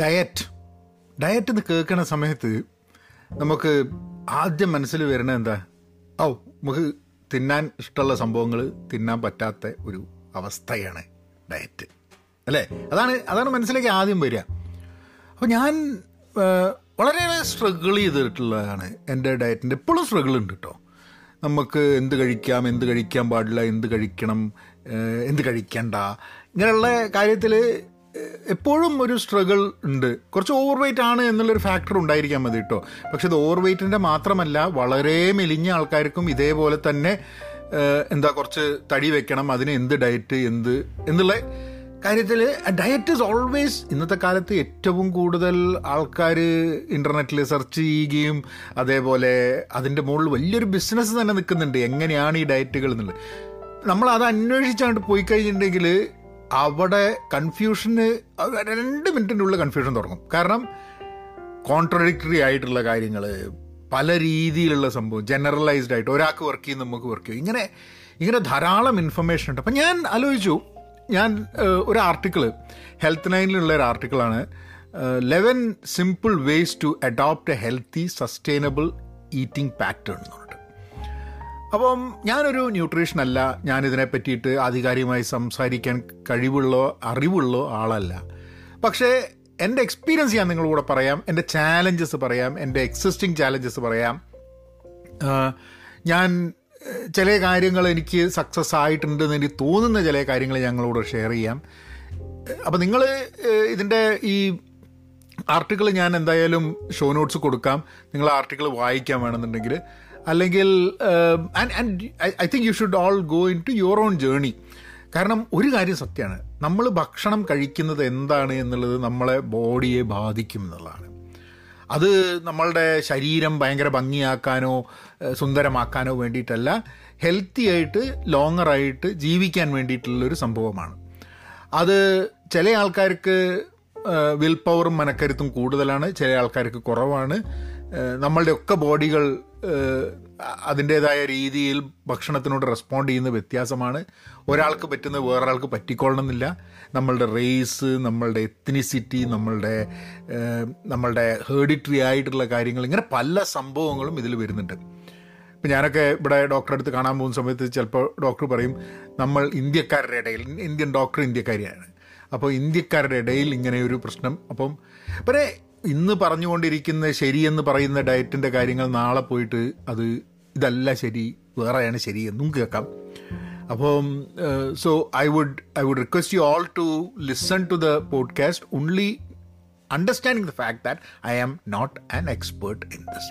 Diet diet എന്ന് കേൾക്കുന്ന സമയത്ത് നമുക്ക് ആദ്യം മനസ്സിൽ വരുന്നത് എന്താ? ഓ നമുക്ക് തിന്നാൻ ഇഷ്ടമുള്ള സംഭവങ്ങൾ തിന്നാൻ പറ്റാത്ത ഒരു അവസ്ഥയാണ് ഡയറ്റ് അല്ലേ? അതാണ് അതാണ് മനസ്സിലേക്ക് ആദ്യം വരിക. അപ്പോൾ ഞാൻ വളരെയേറെ സ്ട്രഗിൾ ചെയ്തിട്ടുള്ളതാണ് എന്റെ ഡയറ്റിന്റെ ഇപ്പോഴും സ്ട്രഗിൾ ഉണ്ട് കേട്ടോ നമുക്ക് എന്ത് കഴിക്കാം എന്ത് കഴിക്കാൻ പാടില്ല എന്ത് കഴിക്കണം എന്ത് കഴിക്കണ്ട. ഇങ്ങനെയുള്ള കാര്യത്തിൽ എപ്പോഴും ഒരു സ്ട്രഗിൾ ഉണ്ട്. കുറച്ച് ഓവർ വെയിറ്റ് ആണ് എന്നുള്ളൊരു ഫാക്ടർ ഉണ്ടായിരിക്കാൻ മതി കേട്ടോ പക്ഷെ ഇത് ഓവർ വെയിറ്റിന്റെ മാത്രമല്ല വളരെ മെലിഞ്ഞ ആൾക്കാർക്കും ഇതേപോലെ തന്നെ എന്താ കുറച്ച് തടി വെക്കണം അതിന് എന്ത് ഡയറ്റ് എന്ത് എന്നുള്ള കാര്യത്തിൽ ഡയറ്റ് ഇസ് ഓൾവേസ് ഇന്നത്തെ കാലത്ത് ഏറ്റവും കൂടുതൽ ആൾക്കാർ ഇന്റർനെറ്റിൽ സെർച്ച് ചെയ്യുകയും അതേപോലെ അതിന്റെ മുകളിൽ വലിയൊരു ബിസിനസ് തന്നെ നിൽക്കുന്നുണ്ട്. എങ്ങനെയാണ് ഈ ഡയറ്റുകൾ എന്നുള്ളത്. നമ്മൾ അത് അന്വേഷിച്ചാണ്ട് പോയി കഴിഞ്ഞിട്ടുണ്ടെങ്കിൽ അവിടെ കൺഫ്യൂഷന് രണ്ട് മിനിറ്റിനുള്ളിൽ കൺഫ്യൂഷൻ തുടങ്ങും. കാരണം കോൺട്രഡിക്ടറി ആയിട്ടുള്ള കാര്യങ്ങൾ പല രീതിയിലുള്ള സംഭവം ജനറലൈസ്ഡ് ആയിട്ട് ഒരാൾക്ക് വർക്ക് ചെയ്യും നമുക്ക് വർക്ക് ചെയ്യും ഇങ്ങനെ ഇങ്ങനെ ധാരാളം ഇൻഫർമേഷൻ ഉണ്ട്. അപ്പം ഞാൻ ആലോചിച്ചു ഞാൻ ഒരു ആർട്ടിക്കിൾ ഹെൽത്ത് നൈനിലുള്ള ഒരു ആർട്ടിക്കിളാണ് eleven simple ways to adopt a healthy sustainable eating pattern എന്ന് പറഞ്ഞിട്ട് അപ്പം ഞാനൊരു ന്യൂട്രീഷൻ അല്ല. ഞാൻ ഇതിനെ പറ്റിയിട്ട് ആധികാരികമായി സംസാരിക്കാൻ കഴിവുള്ളോ അറിവുള്ളോ ആളല്ല. പക്ഷേ എന്റെ എക്സ്പീരിയൻസ് ഞാൻ നിങ്ങളുടെ കൂടെ പറയാം. എന്റെ ചാലഞ്ചസ് പറയാം. എന്റെ എക്സിസ്റ്റിംഗ് ചാലഞ്ചസ് പറയാം. ഞാൻ ചില കാര്യങ്ങൾ എനിക്ക് സക്സസ് ആയിട്ടുണ്ടെന്ന് എനിക്ക് തോന്നുന്ന ചില കാര്യങ്ങൾ ഞങ്ങളോട് ഷെയർ ചെയ്യാം. അപ്പം നിങ്ങൾ ഇതിന്റെ ഈ ആർട്ടിക്കിൾ ഞാൻ എന്തായാലും ഷോ നോട്ട്സ് കൊടുക്കാം. നിങ്ങൾ ആർട്ടിക്കിൾ വായിക്കാൻ വേണമെന്നുണ്ടെങ്കിൽ അല്ലെങ്കിൽ and and I think you should all go into your own journey കാരണം ഒരു കാര്യം സത്യമാണ്. നമ്മൾ ഭക്ഷണം കഴിക്കുന്നത് എന്താണ് എന്നുള്ളത് നമ്മളെ ബോഡിയെ ബാധിക്കും എന്നുള്ളതാണ്. അത് നമ്മളുടെ ശരീരം ഭയങ്കര ഭംഗിയാക്കാനോ സുന്ദരമാക്കാനോ വേണ്ടിയിട്ടല്ല. ഹെൽത്തി ആയിട്ട് ലോങ്ങറായിട്ട് ജീവിക്കാൻ വേണ്ടിയിട്ടുള്ളൊരു സംഭവമാണ്. അത് ചില ആൾക്കാർക്ക് വിൽ പവറും മനക്കരുത്തും കൂടുതലാണ്. ചില ആൾക്കാർക്ക് കുറവാണ്. നമ്മളുടെ ഒക്കെ ബോഡികൾ അതിന്റേതായ രീതിയിൽ ഭക്ഷണത്തിനോട് റെസ്പോണ്ട് ചെയ്യുന്ന വ്യത്യാസമാണ്. ഒരാൾക്ക് പറ്റുന്നത് വേറൊരാൾക്ക് പറ്റിക്കൊള്ളണമെന്നില്ല. നമ്മളുടെ റേസ് നമ്മളുടെ എത്തിനിസിറ്റി നമ്മളുടെ നമ്മളുടെ ഹേഡിറ്ററി ആയിട്ടുള്ള കാര്യങ്ങൾ ഇങ്ങനെ പല സംഭവങ്ങളും ഇതിൽ വരുന്നുണ്ട്. ഇപ്പം ഞാനൊക്കെ ഇവിടെ ഡോക്ടറെ അടുത്ത് കാണാൻ പോകുന്ന സമയത്ത് ചിലപ്പോൾ ഡോക്ടർ പറയും നമ്മൾ ഇന്ത്യക്കാരുടെ ഇടയിൽ ഇന്ത്യൻ ഡോക്ടർ ഇന്ത്യക്കാരിയാണ്. അപ്പോൾ ഇന്ത്യക്കാരുടെ ഇടയിൽ ഇങ്ങനെ ഒരു പ്രശ്നം. അപ്പം ഇന്ന് പറഞ്ഞുകൊണ്ടിരിക്കുന്ന ശരിയെന്ന് പറയുന്ന ഡയറ്റിന്റെ കാര്യങ്ങൾ നാളെ പോയിട്ട് അത് ഇതല്ല ശരി വേറെയാണ് ശരി എന്നും കേൾക്കാം. അപ്പം so I would I would request you all to listen to the podcast only understanding the fact that I am not an expert in this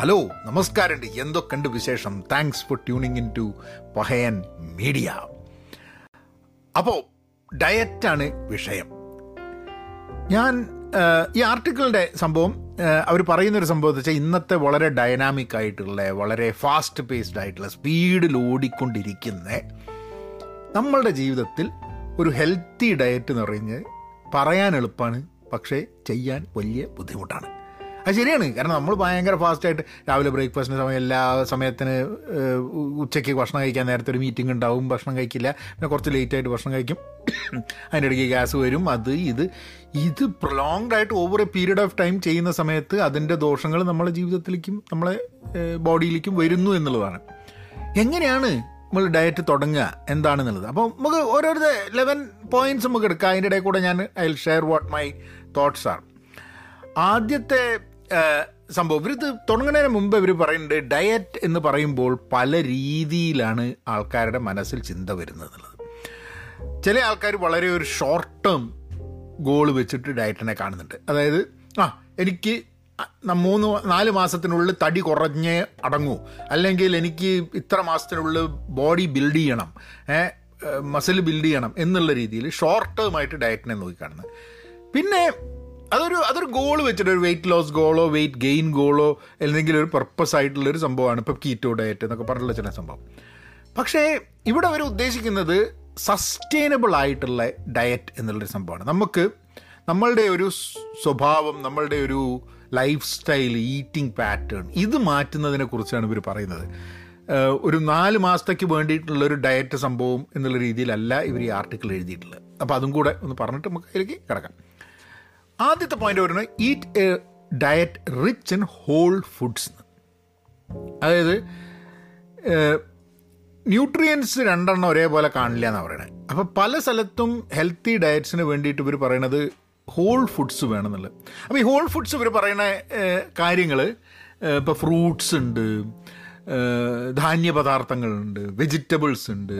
hello നമസ്കാരമുണ്ട് എന്തൊക്കെയുണ്ട് വിശേഷം? Thanks for tuning in to Pahayan media അപ്പോൾ ഡയറ്റാണ് വിഷയം. ഞാൻ ഈ ആർട്ടിക്കിളിന്റെ സംഭവം അവർ പറയുന്നൊരു സംഭവം എന്ന് വെച്ചാൽ ഇന്നത്തെ വളരെ ഡൈനാമിക് ആയിട്ടുള്ള വളരെ ഫാസ്റ്റ് പേസ്ഡ് ആയിട്ടുള്ള സ്പീഡിൽ ഓടിക്കൊണ്ടിരിക്കുന്ന നമ്മളുടെ ജീവിതത്തിൽ ഒരു ഹെൽത്തി ഡയറ്റ് എന്ന് പറയുന്നത് പറയാൻ എളുപ്പമാണ് പക്ഷേ ചെയ്യാൻ വലിയ ബുദ്ധിമുട്ടാണ്. അത് ശരിയാണ്. കാരണം നമ്മൾ ഭയങ്കര ഫാസ്റ്റായിട്ട് രാവിലെ ബ്രേക്ക്ഫാസ്റ്റിന് സമയം എല്ലാ സമയത്തിന് ഉച്ചയ്ക്ക് ഭക്ഷണം കഴിക്കാൻ നേരത്തെ ഒരു മീറ്റിംഗ് ഉണ്ടാവും ഭക്ഷണം കഴിക്കില്ല. പിന്നെ കുറച്ച് ലേറ്റ് ആയിട്ട് ഭക്ഷണം കഴിക്കും. അതിന്റെ ഇടയ്ക്ക് ഗ്യാസ് വരും. അത് ഇത് ഇത് പ്രൊലോങ്ഡ് ആയിട്ട് over a period of time ചെയ്യുന്ന സമയത്ത് അതിന്റെ ദോഷങ്ങൾ നമ്മളെ ജീവിതത്തിലേക്കും നമ്മളെ ബോഡിയിലേക്കും വരുന്നു എന്നുള്ളതാണ്. എങ്ങനെയാണ് നമ്മൾ ഡയറ്റ് തുടങ്ങുക? എന്താണെന്നുള്ളത്? അപ്പോൾ നമുക്ക് ഓരോരുത്തർ ലെവൻ പോയിന്റ്സ് നമുക്ക് എടുക്കാം. അതിന്റെ ഇടയിൽ കൂടെ ഞാൻ I share what my thoughts are ആദ്യത്തെ ആ, ഇവർ ഇത് തുടങ്ങുന്നതിന് മുമ്പ് ഇവർ പറയുന്നുണ്ട് ഡയറ്റ് എന്ന് പറയുമ്പോൾ പല രീതിയിലാണ് ആൾക്കാരുടെ മനസ്സിൽ ചിന്ത വരുന്നത് എന്നുള്ളത് ചില ആൾക്കാർ വളരെ ഒരു ഷോർട്ട് ടേം ഗോൾ വെച്ചിട്ട് ഡയറ്റിനെ കാണുന്നുണ്ട്. അതായത് ആ എനിക്ക് മൂന്ന് നാല് മാസത്തിനുള്ളിൽ തടി കുറഞ്ഞേ അടങ്ങൂ. അല്ലെങ്കിൽ എനിക്ക് ഇത്ര മാസത്തിനുള്ളിൽ ബോഡി ബിൽഡ് ചെയ്യണം. മസിൽ ബിൽഡ് ചെയ്യണം എന്നുള്ള രീതിയിൽ ഷോർട്ട് ടേം ആയിട്ട് ഡയറ്റിനെ നോക്കിക്കാണുന്നത് പിന്നെ അതൊരു അതൊരു ഗോൾ വെച്ചിട്ട് ഒരു വെയിറ്റ് ലോസ് ഗോളോ വെയിറ്റ് ഗെയിൻ ഗോളോ അല്ലെങ്കിൽ ഒരു പർപ്പസ് ആയിട്ടുള്ള ഒരു സംഭവമാണ് ഇപ്പോൾ കീറ്റോ ഡയറ്റ് എന്നൊക്കെ പറഞ്ഞിട്ടുള്ള ചില സംഭവം. പക്ഷേ ഇവിടെ അവർ ഉദ്ദേശിക്കുന്നത് സസ്റ്റൈനബിൾ ആയിട്ടുള്ള ഡയറ്റ് എന്നുള്ളൊരു സംഭവമാണ്. നമുക്ക് നമ്മളുടെ ഒരു സ്വഭാവം നമ്മളുടെ ഒരു ലൈഫ് സ്റ്റൈൽ ഈറ്റിംഗ് പാറ്റേൺ ഇത് മാറ്റുന്നതിനെ കുറിച്ചാണ് ഇവർ പറയുന്നത്. ഒരു നാല് മാസത്തേക്ക് വേണ്ടിയിട്ടുള്ള ഒരു ഡയറ്റ് സംഭവം എന്നുള്ള രീതിയിലല്ല ഇവർ ഈ ആർട്ടിക്കിൾ എഴുതിയിട്ടുള്ളത്. അപ്പോൾ അതും കൂടെ ഒന്ന് പറഞ്ഞിട്ട് നമുക്ക് അതിലേക്ക് കിടക്കാം. ആദ്യത്തെ പോയിന്റ് പറയുന്നത് eat a diet rich in whole foods അതായത് ന്യൂട്രിയൻസ് രണ്ടെണ്ണം ഒരേപോലെ കാണില്ല എന്നാണ് പറയുന്നത് അപ്പോൾ പല സ്ഥലത്തും ഹെൽത്തി ഡയറ്റ്സിന് വേണ്ടിയിട്ട് ഇവർ പറയണത് ഹോൾ ഫുഡ്സ് വേണമെന്നുള്ളത് അപ്പോൾ ഈ ഹോൾ ഫുഡ്സ് ഇവർ പറയുന്ന കാര്യങ്ങൾ ഇപ്പോൾ ഫ്രൂട്ട്സ് ഉണ്ട് ധാന്യപദാർത്ഥങ്ങളുണ്ട് വെജിറ്റബിൾസ് ഉണ്ട്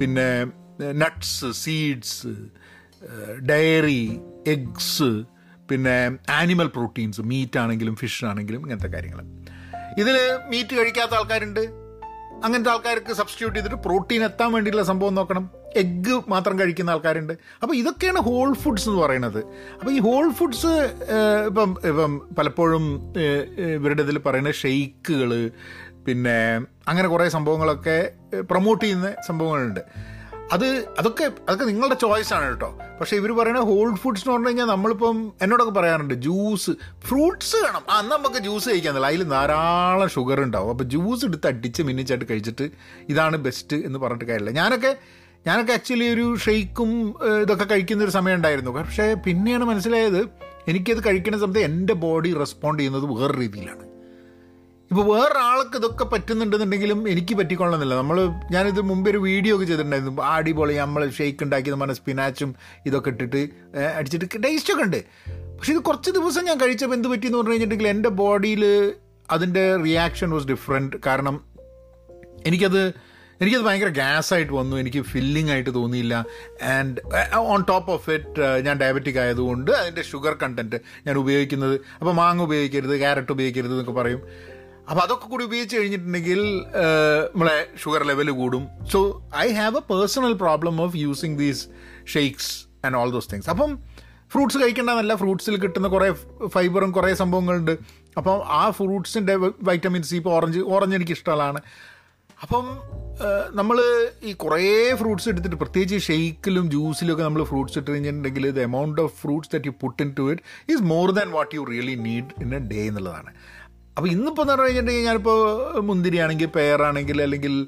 പിന്നെ നട്ട്സ് സീഡ്സ് ഡയറി എഗ്സ് പിന്നെ ആനിമൽ പ്രോട്ടീൻസ് മീറ്റ് ആണെങ്കിലും ഫിഷ് ആണെങ്കിലും ഇങ്ങനത്തെ കാര്യങ്ങൾ ഇതിൽ മീറ്റ് കഴിക്കാത്ത ആൾക്കാരുണ്ട്. അങ്ങനത്തെ ആൾക്കാർക്ക് സബ്സ്റ്റിറ്റ്യൂട്ട് ചെയ്തിട്ട് പ്രോട്ടീൻ എത്താൻ വേണ്ടിയിട്ടുള്ള സംഭവം നോക്കണം. എഗ്ഗ് മാത്രം കഴിക്കുന്ന ആൾക്കാരുണ്ട്. അപ്പോൾ ഇതൊക്കെയാണ് ഹോൾ ഫുഡ്സ് എന്ന് പറയുന്നത്. അപ്പോൾ ഈ ഹോൾ ഫുഡ്സ് ഇപ്പം ഇപ്പം പലപ്പോഴും ഇവരുടെ ഇതിൽ പറയുന്ന ഷെയ്ക്കുകൾ പിന്നെ അങ്ങനെ കുറേ സംഭവങ്ങളൊക്കെ പ്രൊമോട്ട് ചെയ്യുന്ന സംഭവങ്ങളുണ്ട്. അത് അതൊക്കെ അതൊക്കെ നിങ്ങളുടെ ചോയ്സ് ആണ് കേട്ടോ. പക്ഷെ ഇവർ പറയുന്ന ഹോൾ ഫുഡ്സ് എന്ന് പറഞ്ഞു കഴിഞ്ഞാൽ നമ്മളിപ്പം എന്നോടൊക്കെ പറയാറുണ്ട് ജ്യൂസ് ഫ്രൂട്ട്സ് വേണം. ആ നമുക്ക് ജ്യൂസ് കഴിക്കാന്നില്ല അതിൽ ധാരാളം ഷുഗർ ഉണ്ടാവും. അപ്പോൾ ജ്യൂസ് എടുത്ത് അടിച്ച് മിന്നിച്ചായിട്ട് കഴിച്ചിട്ട് ഇതാണ് ബെസ്റ്റ് എന്ന് പറഞ്ഞിട്ട് കാര്യമില്ല. ഞാനൊക്കെ ഞാനൊക്കെ ആക്ച്വലി ഒരു ഷെയ്ക്കും ഇതൊക്കെ കഴിക്കുന്ന ഒരു സമയം ഉണ്ടായിരുന്നു. പക്ഷേ പിന്നെയാണ് മനസ്സിലായത് എനിക്കത് കഴിക്കുന്ന സമയത്ത് എന്റെ ബോഡി റെസ്പോണ്ട് ചെയ്യുന്നത് വേറെ രീതിയിലാണ്. ഇപ്പോൾ വേറൊരാൾക്ക് ഇതൊക്കെ പറ്റുന്നുണ്ടെന്നുണ്ടെങ്കിലും എനിക്ക് പറ്റിക്കൊള്ളണമെന്നില്ല. നമ്മൾ ഞാനിത് മുമ്പേ ഒരു വീഡിയോ ഒക്കെ ചെയ്തിട്ടുണ്ടായിരുന്നു. അടിപൊളി നമ്മൾ ഷേക്ക് ഉണ്ടാക്കി നമ്മുടെ സ്പിനാച്ചും ഇതൊക്കെ ഇട്ടിട്ട് അടിച്ചിട്ട് ടേസ്റ്റ് ഒക്കെ ഉണ്ട്. പക്ഷേ ഇത് കുറച്ച് ദിവസം ഞാൻ കഴിച്ചപ്പോൾ എന്ത് പറ്റിയെന്ന് പറഞ്ഞു കഴിഞ്ഞിട്ടുണ്ടെങ്കിൽ എന്റെ ബോഡിയിൽ അതിന്റെ റിയാക്ഷൻ വാസ് ഡിഫറെന്റ് കാരണം എനിക്കത് എനിക്കത് ഭയങ്കര ഗ്യാസായിട്ട് വന്നു. എനിക്ക് ഫില്ലിംഗ് ആയിട്ട് തോന്നിയില്ല and on top of it ഞാൻ ഡയബറ്റിക് ആയതുകൊണ്ട് അതിന്റെ ഷുഗർ കണ്ടന്റ് ഞാൻ ഉപയോഗിക്കുന്നത് അപ്പോൾ മാങ്ങ ഉപയോഗിക്കരുത് ക്യാരറ്റ് ഉപയോഗിക്കരുത് എന്നൊക്കെ പറയും. അപ്പോൾ അതൊക്കെ കൂടി ഉപയോഗിച്ച് കഴിഞ്ഞിട്ടുണ്ടെങ്കിൽ നമ്മളെ ഷുഗർ ലെവൽ കൂടും. So I have a personal problem of using these shakes and all those things അപ്പം ഫ്രൂട്ട്സ് കഴിക്കേണ്ടതല്ല. ഫ്രൂട്ട്സിൽ കിട്ടുന്ന കുറേ ഫൈബറും കുറേ സംഭവങ്ങളുണ്ട്. അപ്പം ആ ഫ്രൂട്ട്സിന്റെ വൈറ്റമിൻ സി ഇപ്പോൾ ഓറഞ്ച് ഓറഞ്ച് എനിക്ക് ഇഷ്ടമുള്ളതാണ് അപ്പം നമ്മൾ ഈ കുറേ ഫ്രൂട്ട്സ് എടുത്തിട്ട് പ്രത്യേകിച്ച് ഷെയ്ക്കിലും ജ്യൂസിലും ഒക്കെ നമ്മൾ ഫ്രൂട്ട്സ് ഇട്ട് കഴിഞ്ഞിട്ടുണ്ടെങ്കിൽ the amount of fruits that you put into it is more than what you really need in a day എന്നുള്ളതാണ്. അപ്പോൾ ഇന്നിപ്പോൾ എന്ന് പറഞ്ഞു കഴിഞ്ഞിട്ടുണ്ടെങ്കിൽ ഞാനിപ്പോൾ മുന്തിരിയാണെങ്കിൽ പേറാണെങ്കിൽ അല്ലെങ്കിൽ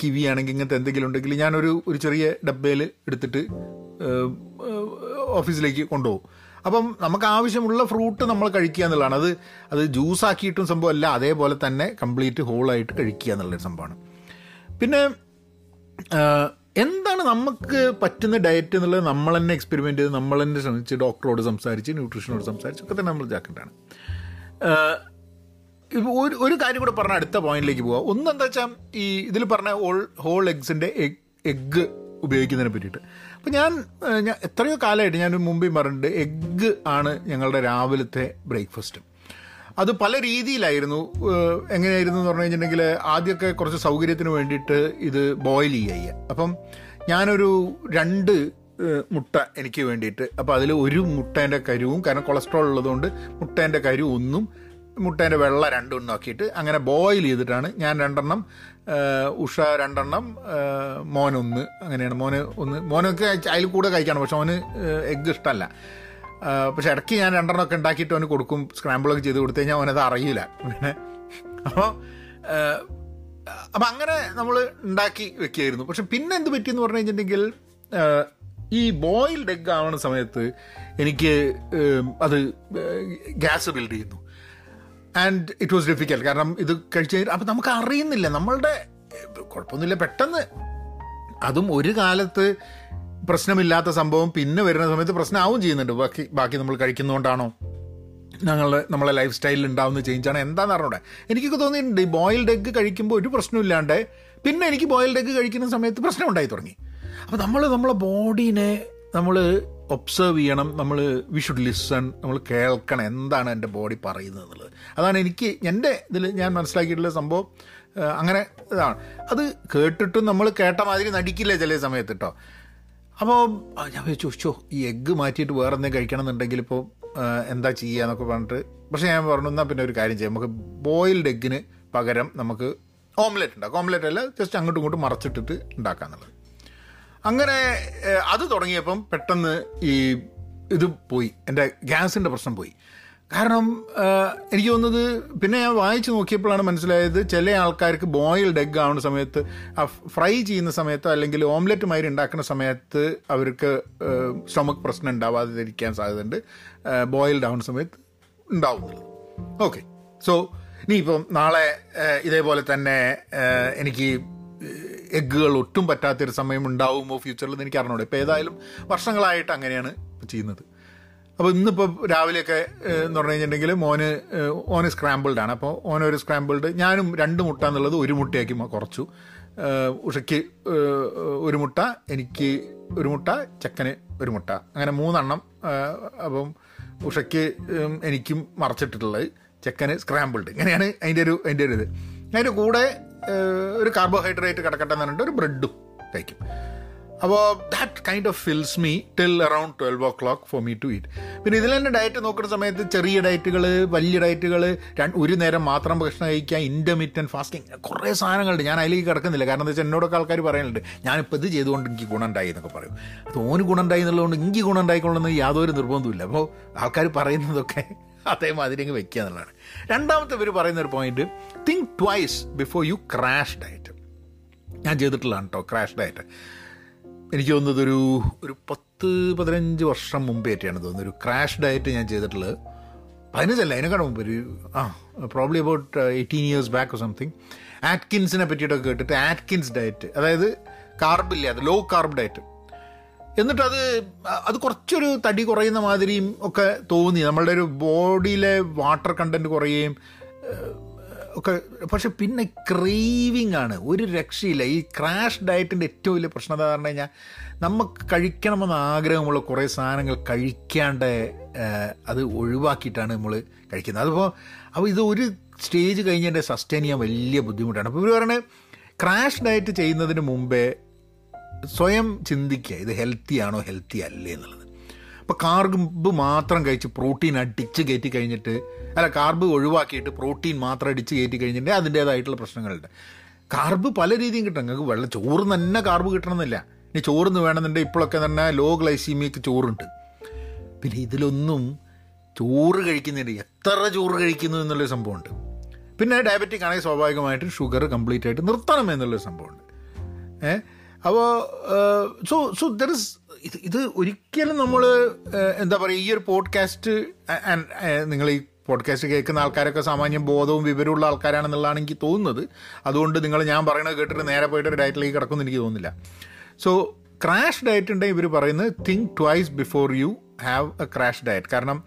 കിവി ആണെങ്കിൽ ഇങ്ങനത്തെ എന്തെങ്കിലും ഉണ്ടെങ്കിൽ ഞാനൊരു ഒരു ചെറിയ ഡബ്ബയിൽ എടുത്തിട്ട് ഓഫീസിലേക്ക് കൊണ്ടുപോകും. അപ്പം നമുക്ക് ആവശ്യമുള്ള ഫ്രൂട്ട് നമ്മൾ കഴിക്കുക എന്നുള്ളതാണ്. അത് അത് ജ്യൂസ് ആക്കിയിട്ടും സംഭവമല്ല അതേപോലെ തന്നെ കംപ്ലീറ്റ് ഹോളായിട്ട് കഴിക്കുക എന്നുള്ളൊരു സംഭവമാണ്. പിന്നെ എന്താണ് നമുക്ക് പറ്റുന്ന ഡയറ്റ് എന്നുള്ളത് നമ്മൾ തന്നെ എക്സ്പെരിമെന്റ് ചെയ്ത് നമ്മൾ തന്നെ ശ്രമിച്ച് ഡോക്ടറോട് സംസാരിച്ച് ന്യൂട്രീഷനോട് സംസാരിച്ച് ഒക്കെ തന്നെ നമ്മൾ ഇപ്പൊ ഒരു ഒരു കാര്യം കൂടെ പറഞ്ഞ അടുത്ത പോയിന്റിലേക്ക് പോവാം. ഒന്ന് എന്താ വെച്ചാൽ ഈ ഇതിൽ പറഞ്ഞ ഹോൾ ഹോൾ എഗ്സിന്റെ എഗ് എഗ്ഗ് ഉപയോഗിക്കുന്നതിനെ പറ്റിയിട്ട്. അപ്പം ഞാൻ ഞാൻ എത്രയോ കാലമായിട്ട് ഞാൻ മുമ്പേ പറഞ്ഞിട്ടുണ്ട് എഗ്ഗ് ആണ് ഞങ്ങളുടെ രാവിലത്തെ ബ്രേക്ക്ഫാസ്റ്റ് അത് പല രീതിയിലായിരുന്നു. എങ്ങനെയായിരുന്നു എന്ന് പറഞ്ഞു കഴിഞ്ഞിട്ടുണ്ടെങ്കിൽ ആദ്യമൊക്കെ കുറച്ച് സൗകര്യത്തിന് വേണ്ടിയിട്ട് ഇത് ബോയിൽ ചെയ്യുക. അപ്പം ഞാനൊരു രണ്ട് മുട്ട എനിക്ക് വേണ്ടിയിട്ട്. അപ്പോൾ അതിൽ ഒരു മുട്ടേന്റെ കരുവും കാരണം കൊളസ്ട്രോൾ ഉള്ളതുകൊണ്ട് മുട്ടേന്റെ കരു ഒന്നും മുട്ടേന്റെ വെള്ള രണ്ടും നോക്കിയിട്ട് അങ്ങനെ ബോയിൽ ചെയ്തിട്ടാണ് ഞാൻ രണ്ടെണ്ണം ഉഷ രണ്ടെണ്ണം മോനൊന്ന് അങ്ങനെയാണ്. മോന് ഒന്ന് മോനൊക്കെ അതിൽ കൂടെ കഴിക്കണം പക്ഷെ മോന് എഗ്ഗ് ഇഷ്ടമല്ല പക്ഷെ ഇടയ്ക്ക് ഞാൻ രണ്ടെണ്ണമൊക്കെ ഉണ്ടാക്കിയിട്ട് അവന് കൊടുക്കും സ്ക്രാമ്പിളൊക്കെ ചെയ്ത് കൊടുത്തു കഴിഞ്ഞാൽ അവനത് അറിയില്ല. പിന്നെ അപ്പോൾ അപ്പം അങ്ങനെ നമ്മൾ ഉണ്ടാക്കി വെക്കുകയായിരുന്നു പക്ഷെ പിന്നെ എന്ത് പറ്റിയെന്ന് പറഞ്ഞു കഴിഞ്ഞിട്ടുണ്ടെങ്കിൽ ഈ ബോയിൽഡ് എഗ്ഗ് ആവുന്ന സമയത്ത് എനിക്ക് അത് ഗ്യാസ് ബിൽഡ് ചെയ്യുന്നു. ആൻഡ് ഇറ്റ് വാസ് ഡിഫിക്കൽട്ട് കാരണം ഇത് കഴിച്ച് അപ്പം നമുക്ക് അറിയുന്നില്ല. നമ്മളുടെ കുഴപ്പമൊന്നുമില്ല. പെട്ടെന്ന് അതും ഒരു കാലത്ത് പ്രശ്നമില്ലാത്ത സംഭവം. പിന്നെ വരുന്ന സമയത്ത് പ്രശ്നമാവും ചെയ്യുന്നുണ്ട്. ബാക്കി ബാക്കി നമ്മൾ കഴിക്കുന്നതുകൊണ്ടാണോ ഞങ്ങളുടെ നമ്മളെ ലൈഫ് സ്റ്റൈലിൽ ഉണ്ടാവുന്ന ചേഞ്ചാണ് എന്താണെന്ന് അറിഞ്ഞൂടെ? എനിക്കൊക്കെ തോന്നിയിട്ടുണ്ട്. ഈ ബോയിൽഡ് എഗ്ഗ് കഴിക്കുമ്പോൾ ഒരു പ്രശ്നമില്ലാണ്ട് പിന്നെ എനിക്ക് ബോയിൽഡ് എഗ്ഗ് കഴിക്കുന്ന സമയത്ത് പ്രശ്നം ഉണ്ടായി തുടങ്ങി. അപ്പോൾ നമ്മൾ നമ്മളെ ബോഡീനെ നമ്മൾ ഒബ്സർവ് ചെയ്യണം നമ്മൾ വി ഷുഡ് ലിസൺ നമ്മൾ കേൾക്കണം എന്താണ് എന്റെ ബോഡി പറയുന്നത് എന്നുള്ളത് അതാണ് എനിക്ക് എന്റെ ഇതിൽ ഞാൻ മനസ്സിലാക്കിയിട്ടുള്ള സംഭവം അങ്ങനെ ഇതാണ്. അത് കേട്ടിട്ടും നമ്മൾ കേട്ട മാതിരി നടിക്കില്ല ചില സമയത്ത് കേട്ടോ അപ്പോൾ ഞാൻ ചോദിച്ചോ "ശ്ശോ, ഈ എഗ്ഗ് മാറ്റിയിട്ട് വേറെ എന്തെങ്കിലും കഴിക്കണം എന്നുണ്ടെങ്കിൽ ഇപ്പോൾ എന്താ ചെയ്യുക എന്നൊക്കെ പറഞ്ഞിട്ട് പക്ഷേ ഞാൻ പറഞ്ഞു എന്നാൽ പിന്നെ ഒരു കാര്യം ചെയ്യാം. നമുക്ക് ബോയിൽഡ് എഗ്ഗിന് പകരം നമുക്ക് ഓംലെറ്റ് ഉണ്ടാക്കാം. ഓംലെറ്റ് അല്ല ജസ്റ്റ് അങ്ങോട്ടും ഇങ്ങോട്ടും മറച്ചിട്ടിട്ട് ഉണ്ടാക്കാന്നുള്ളത് അങ്ങനെ അത് തുടങ്ങിയപ്പം പെട്ടെന്ന് ഈ ഇത് പോയി. എന്റെ ഗ്യാസിന്റെ പ്രശ്നം പോയി. കാരണം എനിക്ക് തോന്നുന്നത് പിന്നെ ഞാൻ വായിച്ചു നോക്കിയപ്പോഴാണ് മനസ്സിലായത് ചില ആൾക്കാർക്ക് ബോയിൽഡ് എഗ് ആവുന്ന സമയത്ത് ഫ്രൈ ചെയ്യുന്ന സമയത്ത് അല്ലെങ്കിൽ ഓംലെറ്റ് മാതിരി ഉണ്ടാക്കുന്ന സമയത്ത് അവർക്ക് സ്റ്റൊമക്ക് പ്രശ്നം ഉണ്ടാവാതിരിക്കാൻ സാധ്യതയുണ്ട്. ബോയിൽഡ് ആവുന്ന സമയത്ത് ഉണ്ടാവുന്നുള്ളത് ഓക്കെ. സോ ഇനിയിപ്പം നാളെ ഇതേപോലെ തന്നെ എനിക്ക് എഗ്ഗുകൾ ഒട്ടും പറ്റാത്തൊരു സമയം ഉണ്ടാവുമോ ഫ്യൂച്ചറിൽ എന്ന് എനിക്ക് അറിഞ്ഞൂടെ ഇപ്പോൾ ഏതായാലും വർഷങ്ങളായിട്ട് അങ്ങനെയാണ് ചെയ്യുന്നത്. അപ്പോൾ ഇന്നിപ്പോൾ രാവിലെയൊക്കെ എന്ന് പറഞ്ഞു കഴിഞ്ഞിട്ടുണ്ടെങ്കിൽ മോന് ഓന് സ്ക്രാമ്പിൾഡ് ആണ്. അപ്പോൾ ഓനൊരു സ്ക്രാമ്പിൾഡ് ഞാനും രണ്ട് മുട്ട എന്നുള്ളത് ഒരു മുട്ടയാക്കി കുറച്ചു. ഉഷയ്ക്ക് ഒരു മുട്ട എനിക്ക് ഒരു മുട്ട ചെക്കന് ഒരു മുട്ട. അങ്ങനെ മൂന്നെണ്ണം അപ്പം ഉഷയ്ക്ക് എനിക്കും മറച്ചിട്ടിട്ടുള്ളത് ചെക്കന് സ്ക്രാമ്പിൾഡ് ഇങ്ങനെയാണ് അതിന്റെ ഒരു അതിന്റെ ഒരു ഇത്. അതിന്റെ കൂടെ ഒരു കാർബോഹൈഡ്രേറ്റ് കിടക്കട്ടെ എന്ന് പറഞ്ഞിട്ട് ഒരു ബ്രെഡും കഴിക്കും. അപ്പോൾ that kind of fills me till around twelve o'clock for me to eat പിന്നെ ഇതിൽ തന്നെ ഡയറ്റ് നോക്കുന്ന സമയത്ത് ചെറിയ ഡയറ്റുകൾ വലിയ ഡയറ്റുകൾ ഒരു നേരം മാത്രം ഭക്ഷണം കഴിക്കുക ഇന്റർമീഡിയൻ ഫാസ്റ്റിംഗ് കുറേ സാധനങ്ങളുണ്ട്. ഞാൻ അതിലേക്ക് കിടക്കുന്നില്ല. കാരണം എന്താ വെച്ചാൽ എന്നോടൊക്കെ ആൾക്കാർ പറയുന്നുണ്ട് ഞാനിപ്പോൾ ഇത് ചെയ്തുകൊണ്ട് എനിക്ക് ഗുണമുണ്ടായി എന്നൊക്കെ പറയും. അത് ഓന് ഗുണമുണ്ടായി എന്നുള്ളതുകൊണ്ട് എനിക്ക് ഗുണം ഉണ്ടായിക്കൊള്ളുന്ന യാതൊരു നിർബന്ധമില്ല അപ്പോൾ ആൾക്കാർ പറയുന്നതൊക്കെ അതേമാതിരി അങ്ങ് വെക്കുക എന്നുള്ളതാണ്. രണ്ടാമത്തെ ഇവർ പറയുന്ന ഒരു point think twice before you crash diet ഞാൻ ചെയ്തിട്ടുള്ളതാണ് കേട്ടോ ക്രാഷ് ഡയറ്റ് എനിക്ക് തോന്നുന്നത് ഒരു ഒരു പത്ത് പതിനഞ്ച് വർഷം മുമ്പേ ആയിട്ടാണ് തോന്നുന്നത്. ഒരു ക്രാഷ് ഡയറ്റ് ഞാൻ ചെയ്തിട്ടുള്ളത്. പതിനഞ്ചല്ല അതിനേക്കാൾ മുമ്പ് ഒരു ആ probably about eighteen years back something ആറ്റ്കിൻസിനെ പറ്റിയിട്ടൊക്കെ കേട്ടിട്ട് ആറ്റ്കിൻസ് ഡയറ്റ് അതായത് കാർബില്ല അത് ലോ കാർബ് ഡയറ്റ് എന്നിട്ട് അത് അത് കുറച്ചൊരു തടി കുറയുന്ന മാതിരിയും ഒക്കെ തോന്നി. നമ്മളുടെ ഒരു ബോഡിയിലെ വാട്ടർ കണ്ടന്റ് കുറയുകയും ഒക്കെ. പക്ഷെ പിന്നെ ക്രേവിങ് ആണ്. ഒരു രക്ഷയില്ല. ഈ ക്രാഷ് ഡയറ്റിന്റെ ഏറ്റവും വലിയ പ്രശ്നം എന്താ പറഞ്ഞു കഴിഞ്ഞാൽ നമുക്ക് കഴിക്കണമെന്ന് ആഗ്രഹമുള്ള കുറേ സാധനങ്ങൾ കഴിക്കാണ്ട് അത് ഒഴിവാക്കിയിട്ടാണ് നമ്മൾ കഴിക്കുന്നത്. അതിപ്പോൾ അപ്പോൾ ഇത് ഒരു സ്റ്റേജ് കഴിഞ്ഞതിന്റെ സസ്റ്റെയിൻ ചെയ്യാൻ വലിയ ബുദ്ധിമുട്ടാണ്. അപ്പോൾ ഇവർ പറയുന്നത് ക്രാഷ് ഡയറ്റ് ചെയ്യുന്നതിന് മുമ്പേ സ്വയം ചിന്തിക്കുക ഇത് ഹെൽത്തി ആണോ ഹെൽത്തി അല്ലേ എന്നുള്ളത്. അപ്പോൾ കാർബ് മാത്രം കഴിച്ച് പ്രോട്ടീൻ അടിച്ച് കയറ്റി കഴിഞ്ഞിട്ട് അല്ല കാർബ് ഒഴിവാക്കിയിട്ട് പ്രോട്ടീൻ മാത്രം അടിച്ച് കയറ്റി കഴിഞ്ഞിട്ടുണ്ടെങ്കിൽ അതിന്റേതായിട്ടുള്ള പ്രശ്നങ്ങളുണ്ട്. കാർബ് പല രീതിയും കിട്ടും. നിങ്ങൾക്ക് വെള്ളം ചോറ് തന്നെ കാർബ് കിട്ടണമെന്നില്ല. ഇനി ചോറിന്ന് വേണമെന്നുണ്ടെങ്കിൽ ഇപ്പോഴൊക്കെ തന്നെ ലോ ഗ്ലൈസീമിയൊക്കെ ചോറുണ്ട്. പിന്നെ ഇതിലൊന്നും ചോറ് കഴിക്കുന്നില്ല. എത്ര ചോറ് കഴിക്കുന്നു എന്നുള്ളൊരു സംഭവമുണ്ട്. പിന്നെ ഡയബറ്റിക് ആണെങ്കിൽ സ്വാഭാവികമായിട്ടും ഷുഗർ കംപ്ലീറ്റ് ആയിട്ട് നിർത്തണം എന്നുള്ളൊരു സംഭവമുണ്ട്. ഏ? അപ്പോൾ സോ സോ ദർ ഇസ് ഇത് ഇത് ഒരിക്കലും നമ്മൾ എന്താ പറയുക ഈ ഒരു പോഡ്കാസ്റ്റ് നിങ്ങൾ ഈ പോഡ്കാസ്റ്റ് കേൾക്കുന്ന ആൾക്കാരൊക്കെ സാമാന്യം ബോധവും വിവരമുള്ള ആൾക്കാരാണെന്നുള്ളതാണ് എനിക്ക് തോന്നുന്നത്. അതുകൊണ്ട് നിങ്ങൾ ഞാൻ പറയുന്നത് കേട്ടിട്ട് നേരെ പോയിട്ട് ഒരു ഡയറ്റിലേക്ക് കിടക്കുമെന്ന് എനിക്ക് തോന്നുന്നില്ല. സോ ക്രാഷ് ഡയറ്റ് ഉണ്ടെങ്കിൽ ഇവർ പറയുന്നത് think twice before you have a crash diet കാരണം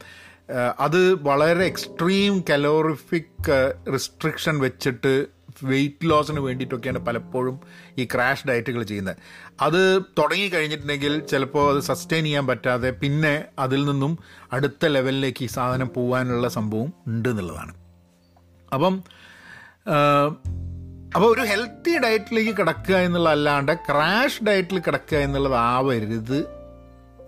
അത് വളരെ എക്സ്ട്രീം കലോറിഫിക് റിസ്ട്രിക്ഷൻ വെച്ചിട്ട് വെയിറ്റ് ലോസിന് വേണ്ടിയിട്ടൊക്കെയാണ് പലപ്പോഴും ഈ ക്രാഷ് ഡയറ്റുകൾ ചെയ്യുന്നത്. അത് തുടങ്ങി കഴിഞ്ഞിട്ടുണ്ടെങ്കിൽ ചിലപ്പോൾ അത് സസ്റ്റെയിൻ ചെയ്യാൻ പറ്റാതെ പിന്നെ അതിൽ നിന്നും അടുത്ത ലെവലിലേക്ക് ഈ സാധനം പോകാനുള്ള സംഭവം ഉണ്ട് എന്നുള്ളതാണ് അപ്പം അപ്പോൾ ഒരു ഹെൽത്തി ഡയറ്റിലേക്ക് കിടക്കുക എന്നുള്ള അല്ലാണ്ട് ക്രാഷ് ഡയറ്റിൽ കിടക്കുക എന്നുള്ളത് ആവരുത്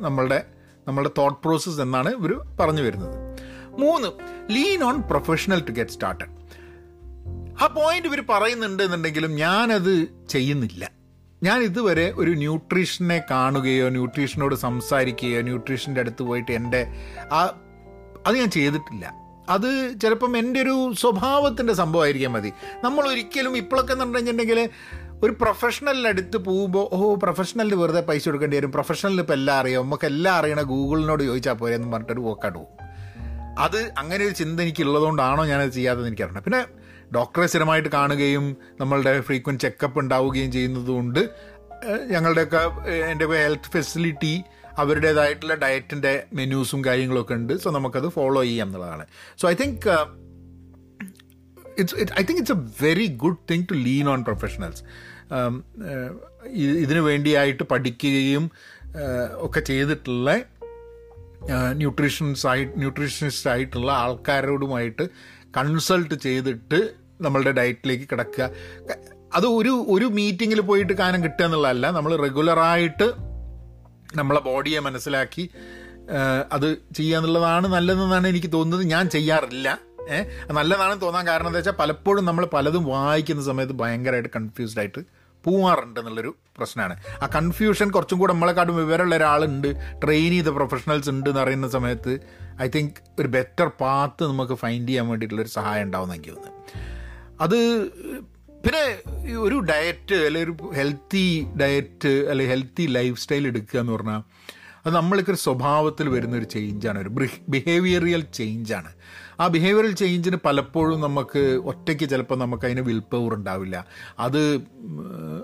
നമ്മളുടെ നമ്മളുടെ തോട്ട് പ്രോസസ്സ് എന്നാണ് ഇവർ പറഞ്ഞു വരുന്നത്. മൂന്ന് lean on professional to get started ആ പോയിന്റ് ഇവർ പറയുന്നുണ്ട് എന്നുണ്ടെങ്കിലും ഞാനത് ചെയ്യുന്നില്ല. ഞാൻ ഇതുവരെ ഒരു ന്യൂട്രീഷനെ കാണുകയോ ന്യൂട്രീഷനോട് സംസാരിക്കുകയോ ന്യൂട്രീഷന്റെ അടുത്ത് പോയിട്ട് എന്റെ ആ അത് ഞാൻ ചെയ്തിട്ടില്ല. അത് ചിലപ്പം എന്റെ ഒരു സ്വഭാവത്തിന്റെ സംഭവമായിരിക്കാൻ മതി. നമ്മൾ ഒരിക്കലും ഇപ്പോഴൊക്കെ എന്ന് പറഞ്ഞിട്ടുണ്ടെങ്കിൽ ഒരു പ്രൊഫഷണലിന്റെ അടുത്ത് പോകുമ്പോൾ ഓ പ്രൊഫഷണലിന് വെറുതെ പൈസ കൊടുക്കേണ്ടി വരും. പ്രൊഫഷണലിന് ഇപ്പോൾ എല്ലാം അറിയാം. നമുക്ക് എല്ലാം അറിയണ ഗൂഗിളിനോട് ചോദിച്ചാൽ പോരെ എന്ന് പറഞ്ഞിട്ടൊരു പോക്കാട്ട് പോകും. അത് അങ്ങനെ ഒരു ചിന്ത എനിക്കുള്ളതുകൊണ്ടാണോ ഞാനത് ചെയ്യാത്തതെന്ന് എനിക്കറിയണം പിന്നെ ഡോക്ടറെ സ്ഥിരമായിട്ട് കാണുകയും നമ്മളുടെ ഫ്രീക്വന്റ് ചെക്കപ്പ് ഉണ്ടാവുകയും ചെയ്യുന്നതുകൊണ്ട് ഞങ്ങളുടെയൊക്കെ എന്റെ ഹെൽത്ത് ഫെസിലിറ്റി അവരുടേതായിട്ടുള്ള ഡയറ്റിന്റെ മെനൂസും കാര്യങ്ങളൊക്കെ ഉണ്ട്. സോ നമുക്കത് ഫോളോ ചെയ്യാം എന്നുള്ളതാണ്. So I think it's I think it's a very good thing to lean on professionals ഇതിനു വേണ്ടിയായിട്ട് പഠിക്കുകയും ഒക്കെ ചെയ്തിട്ടുള്ള ന്യൂട്രീഷൻസ് ആയി ന്യൂട്രീഷനിസ്റ്റ് ആയിട്ടുള്ള ആൾക്കാരോടുമായിട്ട് കൺസൾട്ട് ചെയ്തിട്ട് നമ്മളുടെ ഡയറ്റിലേക്ക് കിടക്കുക. അത് ഒരു ഒരു മീറ്റിങ്ങിൽ പോയിട്ട് കാനം കിട്ടുക എന്നുള്ളതല്ല. നമ്മൾ റെഗുലറായിട്ട് നമ്മളെ ബോഡിയെ മനസ്സിലാക്കി അത് ചെയ്യുക എന്നുള്ളതാണ് നല്ലതെന്നാണ് എനിക്ക് തോന്നുന്നത്. ഞാൻ ചെയ്യാറില്ല. ഏഹ് നല്ലതാണെന്ന് തോന്നാൻ കാരണം എന്താ വെച്ചാൽ പലപ്പോഴും നമ്മൾ പലതും വായിക്കുന്ന സമയത്ത് ഭയങ്കരമായിട്ട് കൺഫ്യൂസ്ഡ് ആയിട്ട് പോവാറുണ്ട് എന്നുള്ളൊരു പ്രശ്നമാണ് ആ കൺഫ്യൂഷൻ കുറച്ചും കൂടെ നമ്മളെക്കാട്ടും വിവരമുള്ള ഒരാളുണ്ട് ട്രെയിൻ ചെയ്ത പ്രൊഫഷണൽസ് ഉണ്ട് എന്ന് അറിയുന്ന സമയത്ത് ഐ തിങ്ക് ഒരു ബെറ്റർ പാത്ത് നമുക്ക് ഫൈൻഡ് ചെയ്യാൻ വേണ്ടിയിട്ടുള്ളൊരു സഹായം ഉണ്ടാവും എനിക്ക് തോന്നുന്നു. അത് പിന്നെ ഒരു ഡയറ്റ് അല്ലെങ്കിൽ ഒരു ഹെൽത്തി ഡയറ്റ് അല്ലെങ്കിൽ ഹെൽത്തി ലൈഫ് സ്റ്റൈൽ എടുക്കുക എന്ന് പറഞ്ഞാൽ അത് നമ്മൾക്ക് ഒരു സ്വഭാവത്തിൽ വരുന്ന ഒരു ചേഞ്ചാണ് ഒരു ബിഹേവിയറിയൽ ചേഞ്ചാണ് ആ ബിഹേവിയറൽ ചേഞ്ചിന് പലപ്പോഴും നമുക്ക് ഒറ്റയ്ക്ക് ചിലപ്പോൾ നമുക്ക് അതിന് വിൽ പവർ ഉണ്ടാവില്ല. അത്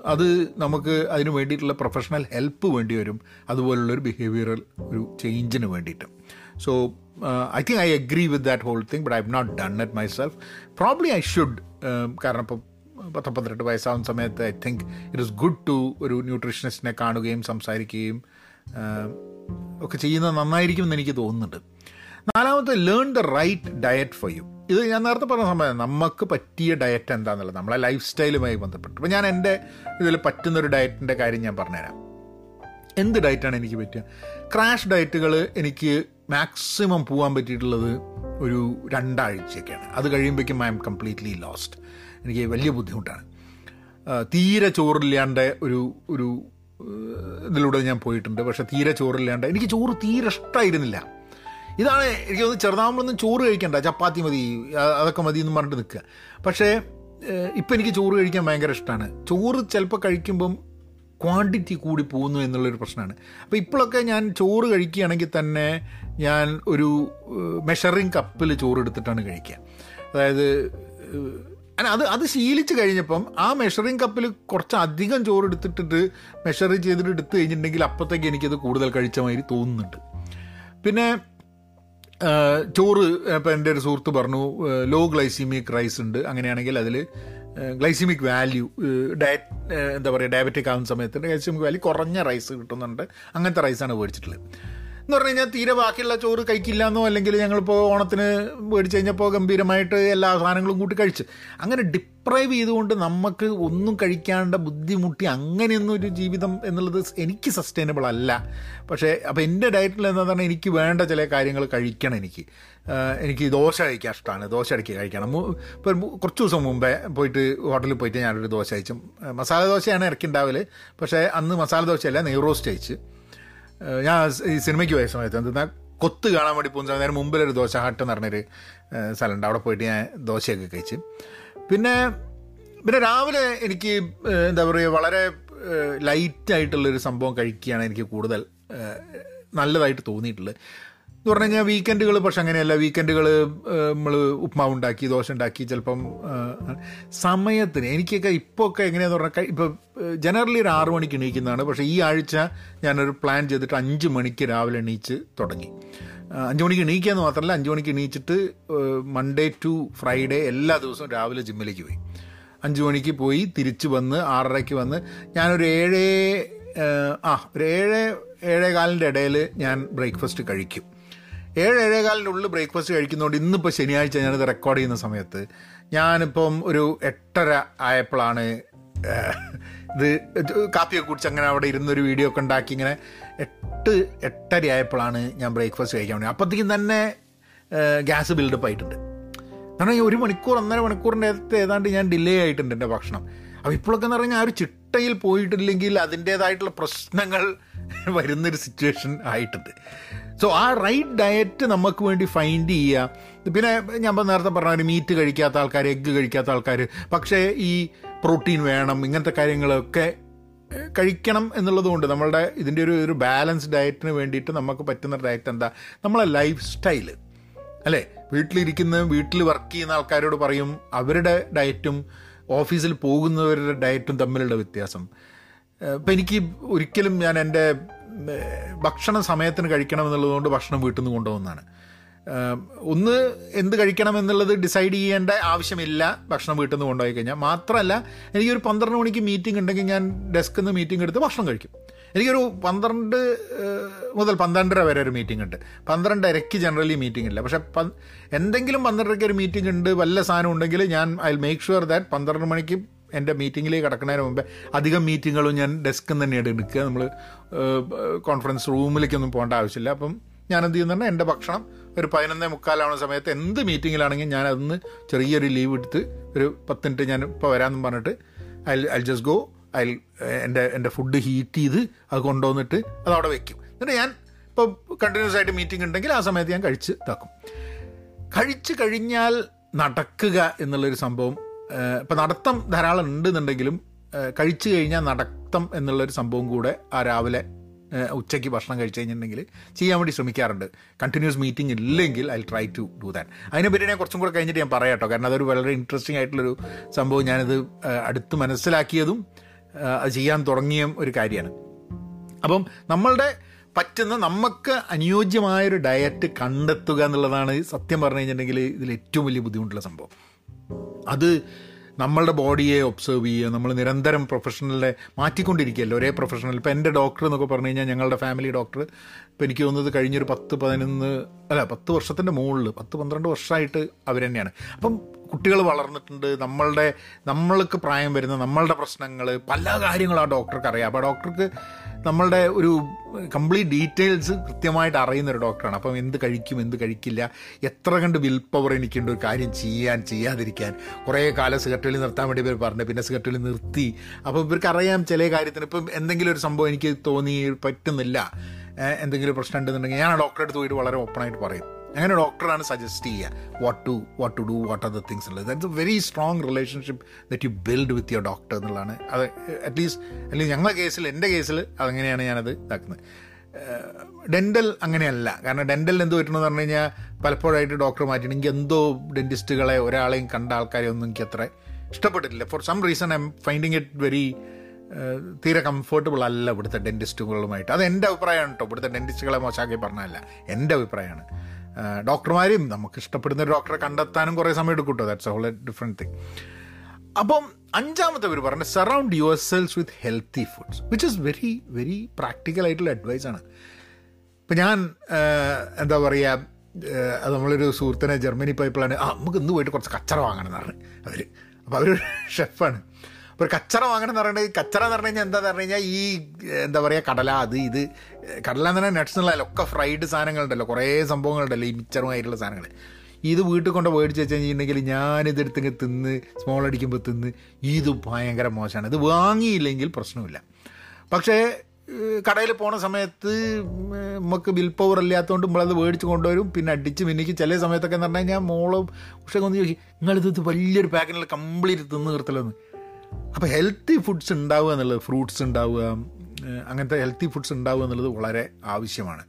അത് നമുക്ക് അതിന് വേണ്ടിയിട്ടുള്ള പ്രൊഫഷണൽ ഹെൽപ്പ് വേണ്ടി വരും. അതുപോലുള്ളൊരു ബിഹേവിയറൽ ഒരു ചേഞ്ചിന് വേണ്ടിയിട്ട്. So I think I agree with that whole thing but I have not done it myself probably I should കാരണം ഇപ്പം പത്ത് പന്ത്രണ്ട് വയസ്സാവുന്ന സമയത്ത് I think it is good to ഒരു ന്യൂട്രീഷനിസ്റ്റിനെ കാണുകയും സംസാരിക്കുകയും ഒക്കെ ചെയ്യുന്നത് നന്നായിരിക്കും എന്ന് എനിക്ക് തോന്നുന്നുണ്ട്. നാലാമത്തെ learn the right diet for you ഇത് ഞാൻ നേരത്തെ പറഞ്ഞ സമയം നമുക്ക് പറ്റിയ ഡയറ്റ് എന്താണെന്നുള്ളത് നമ്മളെ ലൈഫ് സ്റ്റൈലുമായി ബന്ധപ്പെട്ട്. അപ്പോൾ ഞാൻ എന്റെ ഇതിൽ പറ്റുന്നൊരു ഡയറ്റിന്റെ കാര്യം ഞാൻ പറഞ്ഞുതരാം. എന്ത് ഡയറ്റാണ് എനിക്ക് പറ്റുക ക്രാഷ് ഡയറ്റുകൾ എനിക്ക് മാക്സിമം പോകാൻ പറ്റിയിട്ടുള്ളത് ഒരു രണ്ടാഴ്ചയൊക്കെയാണ്. അത് കഴിയുമ്പോഴേക്കും ഐ എം കംപ്ലീറ്റ്ലി ലോസ്റ്റ് എനിക്ക് വലിയ ബുദ്ധിമുട്ടാണ്. തീരെ ചോറില്ലാണ്ട് ഒരു ഒരു ഇതിലൂടെ ഞാൻ പോയിട്ടുണ്ട്. പക്ഷേ തീരെ ചോറില്ലാണ്ട്. എനിക്ക് ചോറ് തീരെ ഇഷ്ടമായിരുന്നില്ല ഇതാണ് എനിക്ക് ഒന്ന് ചെറുതാകുമ്പോഴൊന്നും ചോറ് കഴിക്കണ്ട. ചപ്പാത്തി മതി അതൊക്കെ മതി എന്ന് പറഞ്ഞിട്ട് നിൽക്കുക. പക്ഷേ ഇപ്പം എനിക്ക് ചോറ് കഴിക്കാൻ ഭയങ്കര ഇഷ്ടമാണ്. ചോറ് ചിലപ്പോൾ കഴിക്കുമ്പം ക്വാണ്ടിറ്റി കൂടി പോകുന്നു എന്നുള്ളൊരു പ്രശ്നമാണ്. അപ്പോൾ ഇപ്പോഴൊക്കെ ഞാൻ ചോറ് കഴിക്കുകയാണെങ്കിൽ തന്നെ ഞാൻ ഒരു മെഷറിങ് കപ്പിൽ ചോറ് എടുത്തിട്ടാണ് കഴിക്കുക. അതായത് അത് അത് ശീലിച്ച് കഴിഞ്ഞപ്പം ആ മെഷറിങ് കപ്പിൽ കുറച്ച് അധികം ചോറ് എടുത്തിട്ടിട്ട് മെഷർ ചെയ്തിട്ട് എടുത്തു കഴിഞ്ഞിട്ടുണ്ടെങ്കിൽ അപ്പോഴത്തേക്ക് എനിക്കത് കൂടുതൽ കഴിച്ച മാതിരി തോന്നുന്നുണ്ട്. പിന്നെ ചോറ് ഇപ്പം എന്റെ ഒരു സുഹൃത്ത് പറഞ്ഞു ലോ ഗ്ലൈസിമിക് റൈസ് ഉണ്ട്. അങ്ങനെയാണെങ്കിൽ അതിൽ ഗ്ലൈസിമിക് വാല്യൂ ഡയറ്റ് എന്താ പറയുക ഡയബറ്റിക് ആകുന്ന സമയത്ത് ഗ്ലൈസിമിക് വാല്യൂ കുറഞ്ഞ റൈസ് കിട്ടുന്നുണ്ട്. അങ്ങനത്തെ റൈസാണ് മേടിച്ചിട്ടുള്ളത്. എന്ന് പറഞ്ഞു കഴിഞ്ഞാൽ തീരെ ബാക്കിയുള്ള ചോറ് കഴിക്കില്ല എന്നോ അല്ലെങ്കിൽ ഞങ്ങളിപ്പോൾ ഓണത്തിന് മേടിച്ച് കഴിഞ്ഞപ്പോൾ ഗംഭീരമായിട്ട് എല്ലാ സാധനങ്ങളും കൂട്ടി കഴിച്ച്. അങ്ങനെ ഡിപ്രൈവ് ചെയ്തുകൊണ്ട് നമുക്ക് ഒന്നും കഴിക്കാണ്ട ബുദ്ധിമുട്ടി അങ്ങനെയൊന്നും ഒരു ജീവിതം എന്നുള്ളത് എനിക്ക് സസ്റ്റൈനബിൾ അല്ല. പക്ഷേ അപ്പോൾ എന്റെ ഡയറ്റിൽ എന്താ പറഞ്ഞാൽ എനിക്ക് വേണ്ട ചില കാര്യങ്ങൾ കഴിക്കണം എനിക്ക്. എനിക്ക് ദോശ കഴിക്കാൻ ഇഷ്ടമാണ് ദോശ അടക്കി കഴിക്കണം. ഇപ്പോൾ കുറച്ച് ദിവസം മുമ്പേ പോയിട്ട് ഹോട്ടലിൽ പോയിട്ട് ഞാനൊരു ദോശ അയച്ചു മസാല ദോശയാണ് ഇടയ്ക്ക് ഉണ്ടാവൽ. പക്ഷേ അന്ന് മസാല ദോശയല്ല നെയ് റോസ്റ്റ് കഴിച്ച്. ഞാൻ ഈ സിനിമയ്ക്ക് പോയ സമയത്ത് എന്തെന്നാൽ കൊത്ത് കാണാൻ വേണ്ടി പോകുന്ന സമയത്ത് നേരം മുമ്പിലൊരു ദോശ ഹട്ട് എന്ന് പറഞ്ഞൊരു സ്ഥലമുണ്ട്. അവിടെ പോയിട്ട് ഞാൻ ദോശയൊക്കെ കഴിച്ച്. പിന്നെ പിന്നെ രാവിലെ എനിക്ക് എന്താ പറയുക വളരെ ലൈറ്റായിട്ടുള്ളൊരു സംഭവം കഴിക്കുകയാണ് എനിക്ക് കൂടുതൽ നല്ലതായിട്ട് തോന്നിയിട്ടുള്ളത്. എന്ന് പറഞ്ഞു കഴിഞ്ഞാൽ വീക്കെൻഡുകൾ പക്ഷെ അങ്ങനെയല്ല. വീക്കെൻഡുകൾ നമ്മൾ ഉപ്മാവ് ഉണ്ടാക്കി ദോശ ഉണ്ടാക്കി ചിലപ്പം സമയത്തിന് എനിക്കൊക്കെ ഇപ്പോൾ ഒക്കെ എങ്ങനെയാന്ന് പറഞ്ഞാൽ ഇപ്പോൾ ജനറലി ഒരു ആറു മണിക്ക് എണീക്കുന്നതാണ്. പക്ഷേ ഈ ആഴ്ച ഞാനൊരു പ്ലാൻ ചെയ്തിട്ട് അഞ്ച് മണിക്ക് രാവിലെ എണീച്ച് തുടങ്ങി. അഞ്ച് മണിക്ക് എണീക്കുക എന്ന് മാത്രമല്ല അഞ്ച് മണിക്ക് എണീച്ചിട്ട് മൺഡേ ടു ഫ്രൈഡേ എല്ലാ ദിവസവും രാവിലെ ജിമ്മിലേക്ക് പോയി. അഞ്ച് മണിക്ക് പോയി തിരിച്ചു വന്ന് ആറരയ്ക്ക് വന്ന് ഞാനൊരു ഏഴേ ആ ഒരു ഏഴ് ഏഴേ കാലിന്റെ ഇടയിൽ ഞാൻ ബ്രേക്ക്ഫാസ്റ്റ് കഴിക്കും. ഏഴ് ഏഴേകാലിന്റെ ഉള്ളിൽ ബ്രേക്ക്ഫാസ്റ്റ് കഴിക്കുന്നതുകൊണ്ട് ഇന്നിപ്പോൾ ശനിയാഴ്ച ഞാനിത് റെക്കോർഡ് ചെയ്യുന്ന സമയത്ത് ഞാനിപ്പം ഒരു എട്ടര ആയപ്പോഴാണ് ഇത് കാപ്പിയൊക്കെ കുടിച്ച് അങ്ങനെ അവിടെ ഇരുന്നൊരു വീഡിയോ ഒക്കെ ഉണ്ടാക്കി ഇങ്ങനെ എട്ട് എട്ടര ആയപ്പോഴാണ് ഞാൻ ബ്രേക്ക്ഫാസ്റ്റ് കഴിക്കാൻ വേണ്ടി. അപ്പോഴത്തേക്കും തന്നെ ഗ്യാസ് ബിൽഡപ്പ് ആയിട്ടുണ്ട്. കാരണം ഈ ഒരു മണിക്കൂർ ഒന്നര മണിക്കൂറിന്റെ അടുത്ത് ഏതാണ്ട് ഞാൻ ഡിലേ ആയിട്ടുണ്ട് എന്റെ ഭക്ഷണം. അപ്പോൾ ഇപ്പോഴൊക്കെ എന്ന് പറഞ്ഞാൽ ആ ഒരു ചിട്ടയിൽ പോയിട്ടില്ലെങ്കിൽ അതിന്റേതായിട്ടുള്ള പ്രശ്നങ്ങൾ വരുന്നൊരു സിറ്റുവേഷൻ ആയിട്ടുണ്ട്. സോ ആ റൈറ്റ് ഡയറ്റ് നമുക്ക് വേണ്ടി ഫൈൻഡ് ചെയ്യുക പിന്നെ ഞാൻ നേരത്തെ പറഞ്ഞ മീറ്റ് കഴിക്കാത്ത ആൾക്കാർ എഗ്ഗ് കഴിക്കാത്ത ആൾക്കാർ പക്ഷേ ഈ പ്രോട്ടീൻ വേണം ഇങ്ങനത്തെ കാര്യങ്ങളൊക്കെ കഴിക്കണം എന്നുള്ളതുകൊണ്ട് നമ്മളുടെ ഇതിന്റെ ഒരു ഒരു ബാലൻസ് ഡയറ്റിന് വേണ്ടിയിട്ട് നമുക്ക് പറ്റുന്ന ഡയറ്റ് എന്താ? നമ്മളെ ലൈഫ് സ്റ്റൈൽ അല്ലേ? വീട്ടിലിരിക്കുന്ന വീട്ടിൽ വർക്ക് ചെയ്യുന്ന ആൾക്കാരോട് പറയും അവരുടെ ഡയറ്റും ഓഫീസിൽ പോകുന്നവരുടെ ഡയറ്റും തമ്മിലുള്ള വ്യത്യാസം. ഇപ്പം എനിക്ക് ഒരിക്കലും ഞാൻ എന്റെ ഭക്ഷണം സമയത്തിന് കഴിക്കണം എന്നുള്ളതുകൊണ്ട് ഭക്ഷണം വീട്ടിൽ നിന്ന് കൊണ്ടുപോകുന്നതാണ്. ഒന്ന് എന്ത് കഴിക്കണം എന്നുള്ളത് ഡിസൈഡ് ചെയ്യേണ്ട ആവശ്യമില്ല ഭക്ഷണം വീട്ടിൽ നിന്ന് കൊണ്ടുപോയി കഴിഞ്ഞാൽ. മാത്രമല്ല എനിക്കൊരു പന്ത്രണ്ട് മണിക്ക് മീറ്റിംഗ് ഉണ്ടെങ്കിൽ ഞാൻ ഡെസ്കിൽ നിന്ന് മീറ്റിംഗ് എടുത്ത് ഭക്ഷണം കഴിക്കും. എനിക്കൊരു പന്ത്രണ്ട് മുതൽ പന്ത്രണ്ടര വരെ ഒരു മീറ്റിംഗ് ഉണ്ട്. പന്ത്രണ്ടരയ്ക്ക് ജനറലി മീറ്റിംഗ് ഇല്ല. പക്ഷേ എന്തെങ്കിലും പന്ത്രണ്ടരയ്ക്ക് ഒരു മീറ്റിംഗ് ഉണ്ട് വല്ല സാധനം ഉണ്ടെങ്കിൽ ഞാൻ ഐ മേക്ക് ഷുവർ ദാറ്റ് പന്ത്രണ്ട് മണിക്ക് എന്റെ മീറ്റിങ്ങിലേക്ക് കിടക്കുന്നതിന് മുമ്പേ അധികം മീറ്റിങ്ങുകളും ഞാൻ ഡെസ്കിൽ തന്നെയാണ് എടുക്കുക. നമ്മൾ കോൺഫറൻസ് റൂമിലേക്കൊന്നും പോകേണ്ട ആവശ്യമില്ല. അപ്പം ഞാൻ എന്ത് ചെയ്യുന്നുണ്ട് എന്റെ ഭക്ഷണം ഒരു പതിനൊന്നേ മുക്കാലാവുന്ന സമയത്ത് എന്ത് മീറ്റിങ്ങിലാണെങ്കിൽ ഞാൻ അതിന്ന് ചെറിയൊരു ലീവ് എടുത്ത് ഒരു പത്ത് മിനിറ്റ് ഞാൻ ഇപ്പോൾ വരാമെന്ന് പറഞ്ഞിട്ട് ഐ ഐ ജസ്റ്റ് ഗോ അതിൽ എന്റെ എന്റെ ഫുഡ് ഹീറ്റ് ചെയ്ത് അത് കൊണ്ടുവന്നിട്ട് അത് അവിടെ വെക്കും. എന്നിട്ട് ഞാൻ ഇപ്പോൾ കണ്ടിന്യൂസ് ആയിട്ട് മീറ്റിംഗ് ഉണ്ടെങ്കിൽ ആ സമയത്ത് ഞാൻ കഴിച്ച് ഇതാക്കും. കഴിച്ചു കഴിഞ്ഞാൽ നടക്കുക എന്നുള്ളൊരു സംഭവം ഇപ്പം നടത്തം ധാരാളം ഉണ്ടെന്നുണ്ടെങ്കിലും കഴിച്ചു കഴിഞ്ഞാൽ നടത്തം എന്നുള്ളൊരു സംഭവം കൂടെ ആ രാവിലെ ഉച്ചയ്ക്ക് ഭക്ഷണം കഴിച്ചു കഴിഞ്ഞിട്ടുണ്ടെങ്കിൽ ചെയ്യാൻ വേണ്ടി ശ്രമിക്കാറുണ്ട്. കണ്ടിന്യൂസ് മീറ്റിംഗ് ഇല്ലെങ്കിൽ I try to do that അതിനെപ്പറ്റി ഞാൻ കുറച്ചും കൂടെ കഴിഞ്ഞിട്ട് ഞാൻ പറയാം കേട്ടോ. കാരണം അതൊരു വളരെ ഇൻട്രസ്റ്റിംഗ് ആയിട്ടുള്ളൊരു സംഭവം ഞാനിത് അടുത്ത് മനസ്സിലാക്കിയതും അത് ചെയ്യാൻ തുടങ്ങിയ ഒരു കാര്യമാണ്. അപ്പം നമ്മളുടെ പറ്റുന്ന നമുക്ക് അനുയോജ്യമായൊരു ഡയറ്റ് കണ്ടെത്തുക എന്നുള്ളതാണ് സത്യം പറഞ്ഞു കഴിഞ്ഞിട്ടുണ്ടെങ്കിൽ ഇതിൽ ഏറ്റവും വലിയ ബുദ്ധിമുട്ടുള്ള സംഭവം. അത് നമ്മളുടെ ബോഡിയെ ഒബ്സർവ് ചെയ്യുക നമ്മൾ നിരന്തരം പ്രൊഫഷണലിനെ മാറ്റിക്കൊണ്ടിരിക്കുകയല്ലോ? ഒരേ പ്രൊഫഷണൽ ഇപ്പം എന്റെ ഡോക്ടർ എന്നൊക്കെ പറഞ്ഞു കഴിഞ്ഞാൽ ഞങ്ങളുടെ ഫാമിലി ഡോക്ടർ ഇപ്പം എനിക്ക് തോന്നുന്നത് കഴിഞ്ഞൊരു പത്ത് പതിനൊന്ന് അല്ല പത്ത് വർഷത്തിന്റെ മുകളിൽ പത്ത് പന്ത്രണ്ട് വർഷമായിട്ട് അവർ തന്നെയാണ്. അപ്പം കുട്ടികൾ വളർന്നിട്ടുണ്ട് നമ്മളുടെ നമ്മൾക്ക് പ്രായം വരുന്ന നമ്മളുടെ പ്രശ്നങ്ങൾ പല കാര്യങ്ങളും ആ ഡോക്ടർക്ക് അറിയാം. അപ്പോൾ ഡോക്ടർക്ക് നമ്മളുടെ ഒരു കംപ്ലീറ്റ് ഡീറ്റെയിൽസ് കൃത്യമായിട്ട് അറിയുന്ന ഒരു ഡോക്ടറാണ് അപ്പം എന്ത് കഴിക്കും എന്ത് കഴിക്കില്ല എത്ര കണ്ട് വിൽ പവർ എനിക്കുണ്ട് ഒരു കാര്യം ചെയ്യാൻ ചെയ്യാതിരിക്കാൻ. കുറേ കാലം സിഗരറ്റുകളിൽ നിർത്താൻ വേണ്ടി ഇവർ പറഞ്ഞു. പിന്നെ സിഗരറ്റുകളിൽ നിർത്തി. അപ്പോൾ ഇവർക്ക് അറിയാം ചില കാര്യത്തിന്. ഇപ്പം എന്തെങ്കിലും ഒരു സംഭവം എനിക്ക് തോന്നി പറ്റുന്നില്ല എന്തെങ്കിലും പ്രശ്നം ഉണ്ടെന്നുണ്ടെങ്കിൽ ഞാൻ ആ ഡോക്ടറെ അടുത്ത് പോയിട്ട് വളരെ ഓപ്പണായിട്ട് പറയും. അങ്ങനെ ഡോക്ടറാണ് സജസ്റ്റ് ചെയ്യുക. What to what to do what are the things ഉള്ളത്. That's a very strong relationship that you build with your doctor എന്നുള്ളതാണ്. അത് അറ്റ്ലീസ്റ്റ് അല്ലെങ്കിൽ ഞങ്ങളുടെ കേസിൽ എന്റെ കേസിൽ അതങ്ങനെയാണ് ഞാനത് ഇതാക്കുന്നത്. ഡെന്റൽ അങ്ങനെയല്ല. കാരണം ഡെന്റൽ എന്ത് പറ്റണമെന്ന് പറഞ്ഞു കഴിഞ്ഞാൽ പലപ്പോഴായിട്ട് ഡോക്ടർ മാറ്റിയിട്ട് എനിക്ക് എന്തോ ഡെന്റിസ്റ്റുകളെ ഒരാളെയും കണ്ട ആൾക്കാരെ ഒന്നും എനിക്ക് അത്ര ഇഷ്ടപ്പെട്ടിട്ടില്ല. For some reason I'm finding it very തീരെ കംഫർട്ടബിൾ അല്ല ഇവിടുത്തെ ഡെന്റിസ്റ്റുകളുമായിട്ട് അത് എന്റെ അഭിപ്രായമാണ് കേട്ടോ ഇവിടുത്തെ ഡെന്റിസ്റ്റുകളെ മോശമാക്കി പറഞ്ഞതല്ല. എന്റെ അഭിപ്രായമാണ്. ഡോക്ടർമാരെയും നമുക്ക് ഇഷ്ടപ്പെടുന്ന ഒരു ഡോക്ടറെ കണ്ടെത്താനും കുറേ സമയം എടുക്കും കേട്ടോ ദാറ്റ്സ് ഹോൾ ഡിഫറെന്റ് തിങ് അപ്പം അഞ്ചാമത്തെ പേര് പറഞ്ഞ surround yourselves with healthy foods which is very very practical ആയിട്ടുള്ള അഡ്വൈസാണ് ഇപ്പം ഞാൻ എന്താ പറയുക അത് നമ്മളൊരു സുഹൃത്തിനെ ജർമ്മനി പോയപ്പോഴാണ് ആ നമുക്ക് ഇന്ന് പോയിട്ട് കുറച്ച് കച്ചറ വാങ്ങണം എന്ന് പറഞ്ഞു അവർ അപ്പോൾ അവരൊരു ഷെഫാണ്. അപ്പോൾ കച്ചറ വാങ്ങണം എന്ന് പറയുന്നത് കച്ചറ എന്ന് പറഞ്ഞു കഴിഞ്ഞാൽ എന്താ പറഞ്ഞു കഴിഞ്ഞാൽ ഈ എന്താ പറയുക കടല അത് ഇത് കടല തന്നെ പറഞ്ഞാൽ നട്ട്സ് ഒക്കെ ഫ്രൈഡ് സാധനങ്ങളുണ്ടല്ലോ. കുറേ സംഭവങ്ങളുണ്ടല്ലോ ഈ മിച്ചറുമായിട്ടുള്ള സാധനങ്ങൾ ഇത് വീട്ടിൽ കൊണ്ട് മേടിച്ച് വെച്ച് കഴിഞ്ഞിട്ടുണ്ടെങ്കിൽ ഞാനിതെടുത്തിങ്ങ് തിന്ന് സ്മോൾ അടിക്കുമ്പോൾ തിന്ന് ഇത് ഭയങ്കര മോശമാണ്. ഇത് വാങ്ങിയില്ലെങ്കിൽ പ്രശ്നമില്ല. പക്ഷേ കടയിൽ പോണ സമയത്ത് നമുക്ക് ബിൽ പവർ ഇല്ലാത്തതുകൊണ്ട് നമ്മളത് മേടിച്ച് കൊണ്ടുവരും. പിന്നെ അടിച്ച് മിന്നിക്ക് ചില സമയത്തൊക്കെ എന്ന് പറഞ്ഞു കഴിഞ്ഞാൽ മോളും പക്ഷേ ഒന്ന് ചോദിക്കും നിങ്ങളിത് വലിയൊരു പാക്കിനുള്ള കംപ്ലീറ്റ് തിന്ന് നിർത്തലെന്ന് അപ്പോൾ ഹെൽത്തി ഫുഡ്സ് ഉണ്ടാവുക എന്നുള്ളത് ഫ്രൂട്ട്സ് ഉണ്ടാവുക അങ്ങനത്തെ ഹെൽത്തി ഫുഡ്സ് ഉണ്ടാവുക എന്നുള്ളത് വളരെ ആവശ്യമാണ്.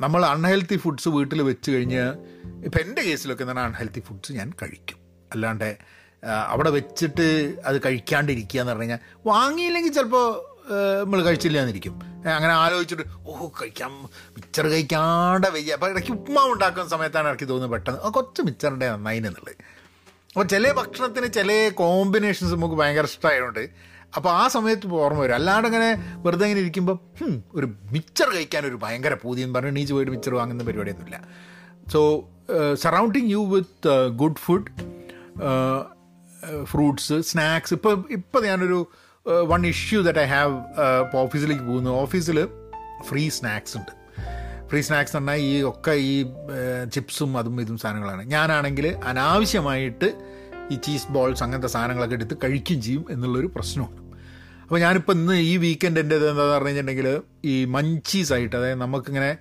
നമ്മൾ അൺഹെൽത്തി ഫുഡ്സ് വീട്ടിൽ വെച്ച് കഴിഞ്ഞ് ഇപ്പം എന്റെ കേസിലൊക്കെ തന്നെ അൺഹെൽത്തി ഫുഡ്സ് ഞാൻ കഴിക്കും. അല്ലാണ്ട് അവിടെ വെച്ചിട്ട് അത് കഴിക്കാണ്ടിരിക്കുക എന്ന് പറഞ്ഞു കഴിഞ്ഞാൽ വാങ്ങിയില്ലെങ്കിൽ ചിലപ്പോൾ നമ്മൾ കഴിച്ചില്ല എന്നിരിക്കും. അങ്ങനെ ആലോചിച്ചിട്ട് ഓ കഴിക്കാം മിച്ചർ കഴിക്കാണ്ട് വയ്യ. അപ്പോൾ ഇടയ്ക്ക് ഉപ്മാവ് ഉണ്ടാക്കുന്ന സമയത്താണ് ഇടയ്ക്ക് തോന്നുന്നത് പെട്ടെന്ന്. കുറച്ച് മിച്ചറിന്റെ നന്നായി എന്നുള്ളത്. അപ്പോൾ ചില ഭക്ഷണത്തിന് ചില കോമ്പിനേഷൻസ് നമുക്ക് ഭയങ്കര ഇഷ്ടമായതുകൊണ്ട് അപ്പോൾ ആ സമയത്ത് ഓർമ്മ വരും. അല്ലാണ്ട് അങ്ങനെ വെറുതെ ഇങ്ങനെ ഇരിക്കുമ്പോൾ ഒരു മിച്ചർ കഴിക്കാൻ ഒരു ഭയങ്കര പൂതി എന്ന് പറഞ്ഞ് നീച്ച് പോയിട്ട് മിച്ചർ വാങ്ങുന്ന പരിപാടിയൊന്നുമില്ല. So surrounding you with good food fruits snacks ഇപ്പോൾ ഇപ്പോൾ ഞാനൊരു one issue that I have ഇപ്പോൾ ഓഫീസിലേക്ക് പോകുന്നു. ഓഫീസിൽ ഫ്രീ സ്നാക്സ് ഉണ്ട്. ഫ്രീ സ്നാക്സ് എന്ന് പറഞ്ഞാൽ ഈ ഒക്കെ ഈ ചിപ്സും അതും ഇതും സാധനങ്ങളാണ്. ഞാനാണെങ്കിൽ അനാവശ്യമായിട്ട് ഈ ചീസ് ബോൾസ് അങ്ങനത്തെ സാധനങ്ങളൊക്കെ എടുത്ത് കഴിക്കുകയും ചെയ്യും എന്നുള്ളൊരു പ്രശ്നമാണ് അപ്പോൾ ഞാനിപ്പോൾ ഇന്ന് ഈ വീക്കെൻഡ് എന്റെ ഇത് എന്താ പറഞ്ഞു കഴിഞ്ഞിട്ടുണ്ടെങ്കിൽ ഈ മഞ്ചീസ് ആയിട്ട് അതായത് നമുക്കിങ്ങനെ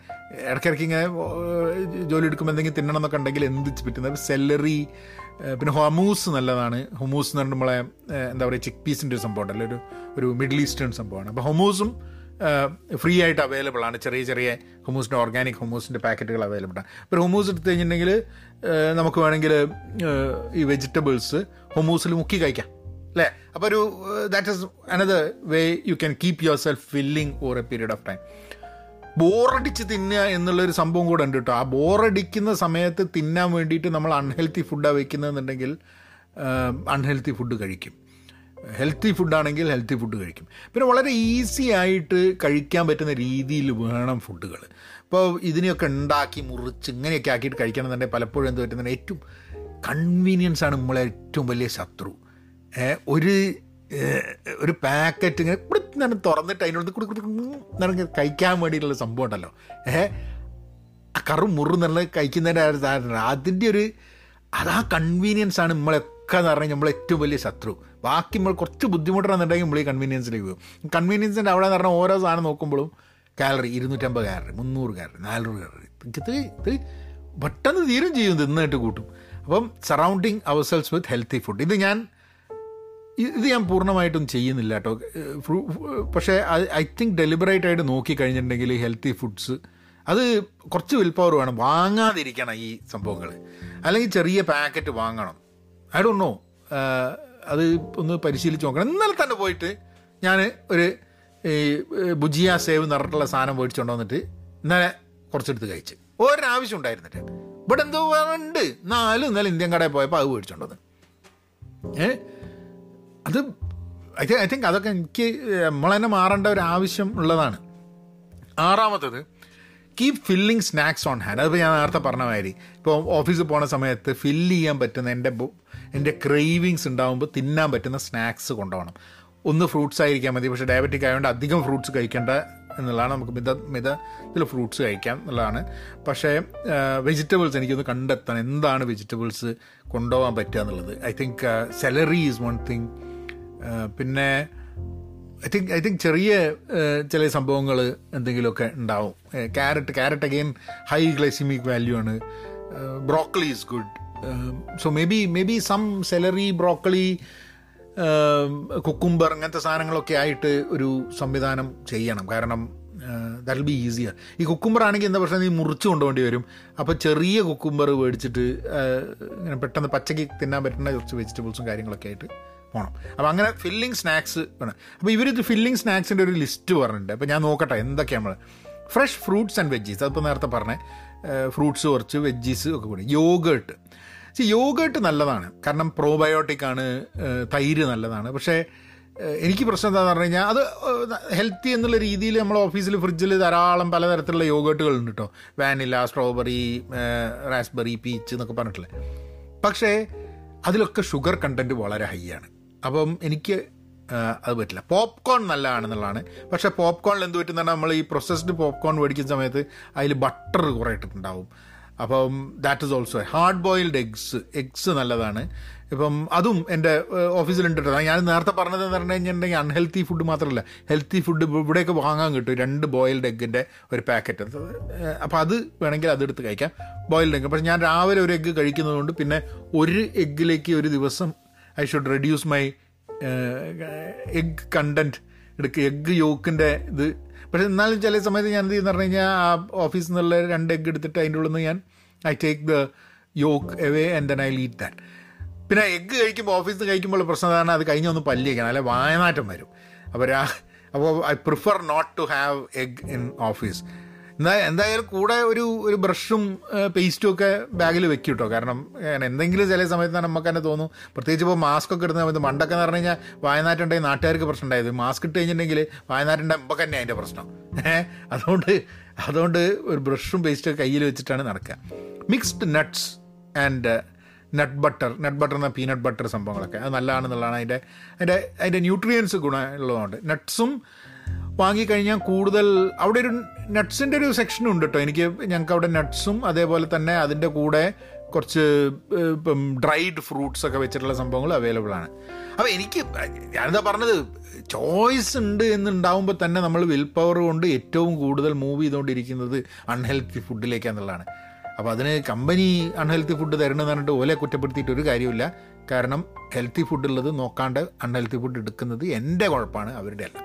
ഇടയ്ക്കിടയ്ക്ക് ഇങ്ങനെ ജോലി എടുക്കുമ്പോൾ എന്തെങ്കിലും തിന്നണം എന്നൊക്കെ ഉണ്ടെങ്കിൽ എന്ത് പറ്റുന്നത്? സെല്ലറി പിന്നെ ഹൊമൂസ് നല്ലതാണ്. ഹൊമൂസ് എന്ന് പറഞ്ഞാൽ നമ്മളെ എന്താ പറയുക ചിക്ക് പീസിന്റെ ഒരു സംഭവം ഉണ്ടല്ലോ. ഒരു ഒരു മിഡിൽ ഈസ്റ്റേൺ സംഭവമാണ്. അപ്പോൾ ഹൊമൂസും ഫ്രീ ആയിട്ട് അവൈലബിൾ ആണ്. ചെറിയ ചെറിയ ഹൊമൂസിന്റെ ഓർഗാനിക് ഹൊമൂസിന്റെ പാക്കറ്റുകൾ അവൈലബിൾ ആണ്. അപ്പോൾ ഹൊമൂസ് എടുത്തു കഴിഞ്ഞിട്ടുണ്ടെങ്കിൽ നമുക്ക് വേണമെങ്കിൽ ഈ വെജിറ്റബിൾസ് ഹൊമൂസിൽ മുക്കി കഴിക്കാം. അല്ലേ അപ്പോൾ ഒരു that is another way you can keep yourself filling over a period of time ബോറടിച്ച് തിന്നുക എന്നുള്ളൊരു സംഭവം കൂടെ ഉണ്ട് കേട്ടോ ആ ബോറടിക്കുന്ന സമയത്ത് തിന്നാൻ വേണ്ടിയിട്ട് നമ്മൾ അൺഹെൽത്തി ഫുഡാണ് വയ്ക്കുന്നതെന്നുണ്ടെങ്കിൽ അൺഹെൽത്തി ഫുഡ് കഴിക്കും. ഹെൽത്തി ഫുഡാണെങ്കിൽ ഹെൽത്തി ഫുഡ് കഴിക്കും. പിന്നെ വളരെ ഈസി ആയിട്ട് കഴിക്കാൻ പറ്റുന്ന രീതിയിൽ വേണം ഫുഡുകൾ ഇപ്പോൾ ഇതിനെയൊക്കെ ഉണ്ടാക്കി മുറിച്ച് ഇങ്ങനെയൊക്കെ ആക്കിയിട്ട് കഴിക്കണം എന്നുണ്ടെങ്കിൽ പലപ്പോഴും എന്ത് പറ്റുന്നുണ്ട്? ഏറ്റവും കൺവീനിയൻസ് ആണ് നമ്മളെ ഏറ്റവും വലിയ ശത്രു. ഒരു ഒരു പാക്കറ്റ് ഇങ്ങനെ ഇവിടെ തുറന്നിട്ട് അതിനോട് കുടി കഴിക്കാൻ വേണ്ടിയിട്ടുള്ള സംഭവം ഉണ്ടല്ലോ. ഏഹ് കറു മുറു എന്നുള്ള കഴിക്കുന്നതിന്റെ അതിന്റെ ഒരു അതാ കൺവീനിയൻസ് ആണ് നമ്മളൊക്കെ എന്ന് പറഞ്ഞാൽ നമ്മൾ ഏറ്റവും വലിയ ശത്രു. ബാക്കി നമ്മൾ കുറച്ച് ബുദ്ധിമുട്ടാണെന്നുണ്ടെങ്കിൽ നമ്മൾ ഈ കൺവീനിയൻസിലേക്ക് പോകും. കൺവീനിയൻസിന്റെ അവിടെ എന്ന് പറഞ്ഞാൽ ഓരോ സാധനം നോക്കുമ്പോഴും കാലറി ഇരുന്നൂറ്റമ്പത് കാലറി മുന്നൂറ് കാലറി നാനൂറ് കാലറി ഇത് ഇത് പെട്ടെന്ന് തീരും ചെയ്യും തിന്നിട്ട് കൂട്ടും. അപ്പം surrounding ourselves with healthy food ഇത് ഞാൻ ഇത് ഞാൻ പൂർണമായിട്ടും ചെയ്യുന്നില്ല കേട്ടോ. പക്ഷേ ഐ തിങ്ക് ഡെലിബറേറ്റ് ആയിട്ട് നോക്കി കഴിഞ്ഞിട്ടുണ്ടെങ്കിൽ ഹെൽത്തി ഫുഡ്സ് അത് കുറച്ച് വിൽ പവർ വേണം. വാങ്ങാതിരിക്കണം ഈ സംഭവങ്ങൾ അല്ലെങ്കിൽ ചെറിയ പാക്കറ്റ് വാങ്ങണം. I don't know. അത് ഒന്ന് പരിശീലിച്ച് നോക്കണം. ഇന്നലെ തന്നെ പോയിട്ട് ഞാൻ ഒരു ഈ ഭുജിയ സേവ് നിറട്ടുള്ള സാധനം മേടിച്ചുകൊണ്ട് വന്നിട്ട് ഇന്നലെ കുറച്ചെടുത്ത് കഴിച്ച്. ഒരാവശ്യം ഉണ്ടായിരുന്നിട്ട് ഇവിടെ എന്തോ ഉണ്ട്. നാലും ഇന്നലെ ഇന്ത്യൻ കടയിൽ പോയപ്പോൾ അത് മേടിച്ചോണ്ട് വന്ന്. ഏ? അത് ഐ തിങ്ക് ഐ തിങ്ക് അതൊക്കെ എനിക്ക് നമ്മൾ തന്നെ മാറേണ്ട ഒരു ആവശ്യം ഉള്ളതാണ്. ആറാമത്തത് keep filling snacks on hand അതിപ്പോൾ ഞാൻ നേരത്തെ പറഞ്ഞ മാതിരി ഇപ്പോൾ ഓഫീസിൽ പോണ സമയത്ത് ഫില്ല് ചെയ്യാൻ പറ്റുന്ന എന്റെ എന്റെ ക്രേവിങ്സ് ഉണ്ടാകുമ്പോൾ തിന്നാൻ പറ്റുന്ന സ്നാക്സ് കൊണ്ടുപോകണം. ഒന്ന് ഫ്രൂട്ട്സ് ആയിരിക്കാൻ മതി പക്ഷേ ഡയബറ്റിക് ആയതുകൊണ്ട് അധികം ഫ്രൂട്ട്സ് കഴിക്കേണ്ട എന്നുള്ളതാണ് നമുക്ക് മിത മിതത്തിൽ ഫ്രൂട്ട്സ് കഴിക്കാം എന്നുള്ളതാണ്. പക്ഷേ വെജിറ്റബിൾസ് എനിക്കൊന്ന് കണ്ടെത്താൻ എന്താണ് വെജിറ്റബിൾസ് കൊണ്ടുപോകാൻ പറ്റുക എന്നുള്ളത്? I think celery is one thing പിന്നെ ഐ തിങ്ക് ഐ തിങ്ക് ചെറിയ ചില സംഭവങ്ങൾ എന്തെങ്കിലുമൊക്കെ ഉണ്ടാവും. Carrot carrot again high glycaemic value ആണ്. Broccoli is good so maybe maybe some celery broccoli cucumber അങ്ങനത്തെ സാധനങ്ങളൊക്കെ ആയിട്ട് ഒരു സംവിധാനം ചെയ്യണം. കാരണം ദാറ്റ് ബി ഈസിയർ ഈ കുക്കുംബർ ആണെങ്കിൽ എന്താ പ്രശ്നം? നീ മുറിച്ച് കൊണ്ടുപോകേണ്ടി വരും. അപ്പോൾ ചെറിയ കുക്കുംബർ മേടിച്ചിട്ട് ഇങ്ങനെ പെട്ടെന്ന് പച്ചക്ക് തിന്നാൻ പറ്റുന്ന കുറച്ച് വെജിറ്റബിൾസും കാര്യങ്ങളൊക്കെ ആയിട്ട് പോകണം അപ്പോൾ അങ്ങനെ ഫില്ലിംഗ് സ്നാക്സ് വേണം. അപ്പോൾ ഇവർ ഫില്ലിംഗ് സ്നാക്സിന്റെ ഒരു ലിസ്റ്റ് പറഞ്ഞിട്ടുണ്ട്. അപ്പോൾ ഞാൻ നോക്കട്ടെ എന്തൊക്കെയാണ് നമ്മൾ ഫ്രഷ് ഫ്രൂട്ട്സ് ആൻഡ് വെജീസ് അതിപ്പോൾ നേരത്തെ പറഞ്ഞത് ഫ്രൂട്ട്സ് കുറച്ച് വെജീസ് ഒക്കെ കൂടി. യോഗേട്ട് സി യോഗേട്ട് നല്ലതാണ്. കാരണം പ്രോബയോട്ടിക് ആണ്. തൈര് നല്ലതാണ്. പക്ഷേ എനിക്ക് പ്രശ്നം എന്താണെന്ന് പറഞ്ഞു കഴിഞ്ഞാൽ അത് ഹെൽത്തി എന്നുള്ള രീതിയിൽ നമ്മൾ ഓഫീസിൽ ഫ്രിഡ്ജിൽ ധാരാളം പലതരത്തിലുള്ള യോഗേട്ടുകൾ ഉണ്ട് കേട്ടോ വാനില സ്ട്രോബെറി റാസ്ബെറി പീച്ച് എന്നൊക്കെ പറഞ്ഞിട്ടില്ലേ. പക്ഷേ അതിലൊക്കെ ഷുഗർ കണ്ടന്റ് വളരെ ഹൈ ആണ്. അപ്പം എനിക്ക് അത് പറ്റില്ല. പോപ്കോൺ നല്ലതാണെന്നുള്ളതാണ്. പക്ഷേ പോപ്കോണിൽ എന്ത് പറ്റുന്ന നമ്മൾ ഈ പ്രൊസസ്ഡ് പോപ്കോൺ മേടിക്കുന്ന സമയത്ത് അതിൽ ബട്ടർ കുറേ ഇട്ടിട്ടുണ്ടാവും. അപ്പം that is also hard boiled eggs eggs നല്ലതാണ്. ഇപ്പം അതും എന്റെ ഓഫീസിൽ ഉണ്ടിട്ടാണ് ഞാൻ നേരത്തെ പറഞ്ഞത് എന്ന് പറഞ്ഞു കഴിഞ്ഞിട്ടുണ്ടെങ്കിൽ അൺഹെൽത്തി ഫുഡ് മാത്രമല്ല. ഹെൽത്തി ഫുഡ് ഇവിടെയൊക്കെ വാങ്ങാൻ കിട്ടും. രണ്ട് ബോയിൽഡ് എഗ്ഗിന്റെ ഒരു പാക്കറ്റ് അപ്പോൾ അത് വേണമെങ്കിൽ അതെടുത്ത് കഴിക്കാം. ബോയിൽഡ് എഗ്ഗ് പക്ഷേ ഞാൻ രാവിലെ ഒരു എഗ്ഗ് കഴിക്കുന്നതുകൊണ്ട് പിന്നെ ഒരു എഗ്ഗിലേക്ക് ഒരു ദിവസം I should reduce my egg content എടുക്കുക എഗ് യോക്കിന്റെ ഇത്. പക്ഷെ എന്നാലും ചില സമയത്ത് ഞാൻ എന്ത് ചെയ്യുന്ന പറഞ്ഞു കഴിഞ്ഞാൽ ആ ഓഫീസിൽ നിന്നുള്ള രണ്ട് എഗ് എടുത്തിട്ട് അതിന്റെ ഉള്ളിൽ നിന്ന് ഞാൻ I take the yolk away and then I eat that പിന്നെ എഗ്ഗ് കഴിക്കുമ്പോൾ ഓഫീസിൽ നിന്ന് കഴിക്കുമ്പോൾ പ്രശ്നം അതാണ് അത് കഴിഞ്ഞൊന്ന് പല്ല് കഴിക്കണം അല്ലെ വായനാറ്റം വരും. അപ്പോൾ അപ്പോൾ I prefer not to have egg in office എന്താ എന്തായാലും കൂടെ ഒരു ഒരു ബ്രഷും പേസ്റ്റും ഒക്കെ ബാഗിൽ വെക്കും കേട്ടോ കാരണം എന്തെങ്കിലും ചില സമയത്ത് നമുക്ക് തന്നെ തോന്നും. പ്രത്യേകിച്ച് ഇപ്പോൾ മാസ്ക് ഒക്കെ ഇടുന്ന സമയത്ത് മണ്ടൊക്കെ എന്ന് പറഞ്ഞു കഴിഞ്ഞാൽ വായനാട്ടുണ്ടെങ്കിൽ നാട്ടുകാർക്ക് പ്രശ്നം ഉണ്ടായത് മാസ്ക് ഇട്ട് കഴിഞ്ഞിട്ടുണ്ടെങ്കിൽ വായനാട്ടിന്റെ മുമ്പ് തന്നെ അതിന്റെ പ്രശ്നം. അതുകൊണ്ട് അതുകൊണ്ട് ഒരു ബ്രഷും പേസ്റ്റും കയ്യിൽ വെച്ചിട്ടാണ് നടക്കുക. Mixed nuts and nut butter nut butter എന്ന പീനട്ട് ബട്ടർ സംഭവങ്ങളൊക്കെ. അത് നല്ലതാണെന്നുള്ളതാണ് അതിന്റെ അതിന്റെ അതിന്റെ ന്യൂട്രിയൻസ് ഗുണമുള്ളതുകൊണ്ട്. നട്ട്സും വാങ്ങിക്കഴിഞ്ഞാൽ കൂടുതൽ അവിടെ ഒരു നട്ട്സിന്റെ ഒരു സെക്ഷനും ഉണ്ട് കേട്ടോ എനിക്ക് ഞങ്ങൾക്ക് അവിടെ നട്ട്സും അതേപോലെ തന്നെ അതിന്റെ കൂടെ കുറച്ച് ഇപ്പം ഡ്രൈഡ് ഫ്രൂട്ട്സ് ഒക്കെ വെച്ചിട്ടുള്ള സംഭവങ്ങൾ അവൈലബിൾ ആണ്. അപ്പോൾ എനിക്ക് ഞാനെന്താ പറഞ്ഞത്? ചോയ്സ് ഉണ്ട് എന്നുണ്ടാവുമ്പോൾ തന്നെ നമ്മൾ വിൽ പവർ കൊണ്ട് ഏറ്റവും കൂടുതൽ മൂവ് ചെയ്തുകൊണ്ടിരിക്കുന്നത് അൺഹെൽത്തി ഫുഡിലേക്കാന്നുള്ളതാണ് അപ്പോൾ അതിന് കമ്പനി അൺഹെൽത്തി ഫുഡ് തരണമെന്ന് പറഞ്ഞിട്ട് ഓലെ കുറ്റപ്പെടുത്തിയിട്ട് ഒരു കാര്യമില്ല കാരണം ഹെൽത്തി ഫുഡ് ഉള്ളത് നോക്കാണ്ട് അൺഹെൽത്തി ഫുഡ് എടുക്കുന്നത് എന്റെ കുഴപ്പമാണ് അവരുടെ അല്ല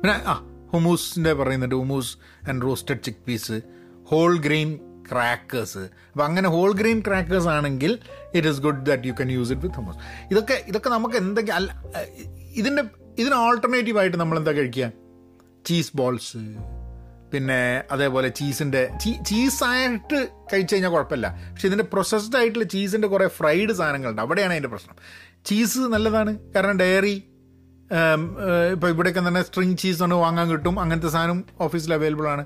പിന്നെ ആ ഹുമൂസിന്റെ പറയുന്നുണ്ട് hummus and roasted chickpeas whole grain crackers അപ്പോൾ അങ്ങനെ ഹോൾ ഗ്രെയിൻ ക്രാക്കേഴ്സ് ആണെങ്കിൽ it is good that you can use it with hummus ഇതൊക്കെ ഇതൊക്കെ നമുക്ക് എന്തെങ്കിലും അല്ല ഇതിന്റെ ഇതിന് ഓൾട്ടർനേറ്റീവായിട്ട് നമ്മൾ എന്താ കഴിക്കുക? ചീസ് ബോൾസ് പിന്നെ അതേപോലെ ചീസിന്റെ ചീസായിട്ട് കഴിച്ചു കഴിഞ്ഞാൽ കുഴപ്പമില്ല. പക്ഷെ ഇതിന്റെ പ്രൊസസ്ഡ് ആയിട്ടുള്ള ചീസിന്റെ കുറേ ഫ്രൈഡ് സാധനങ്ങളുണ്ട്. അവിടെയാണ് അതിന്റെ പ്രശ്നം. ചീസ് നല്ലതാണ്. കാരണം ഡയറി ഇപ്പോൾ ഇവിടെയൊക്കെ തന്നെ സ്ട്രിങ് ചീസ് ഒന്ന് വാങ്ങാൻ കിട്ടും. അങ്ങനത്തെ സാധനം ഓഫീസിൽ അവൈലബിൾ ആണ്.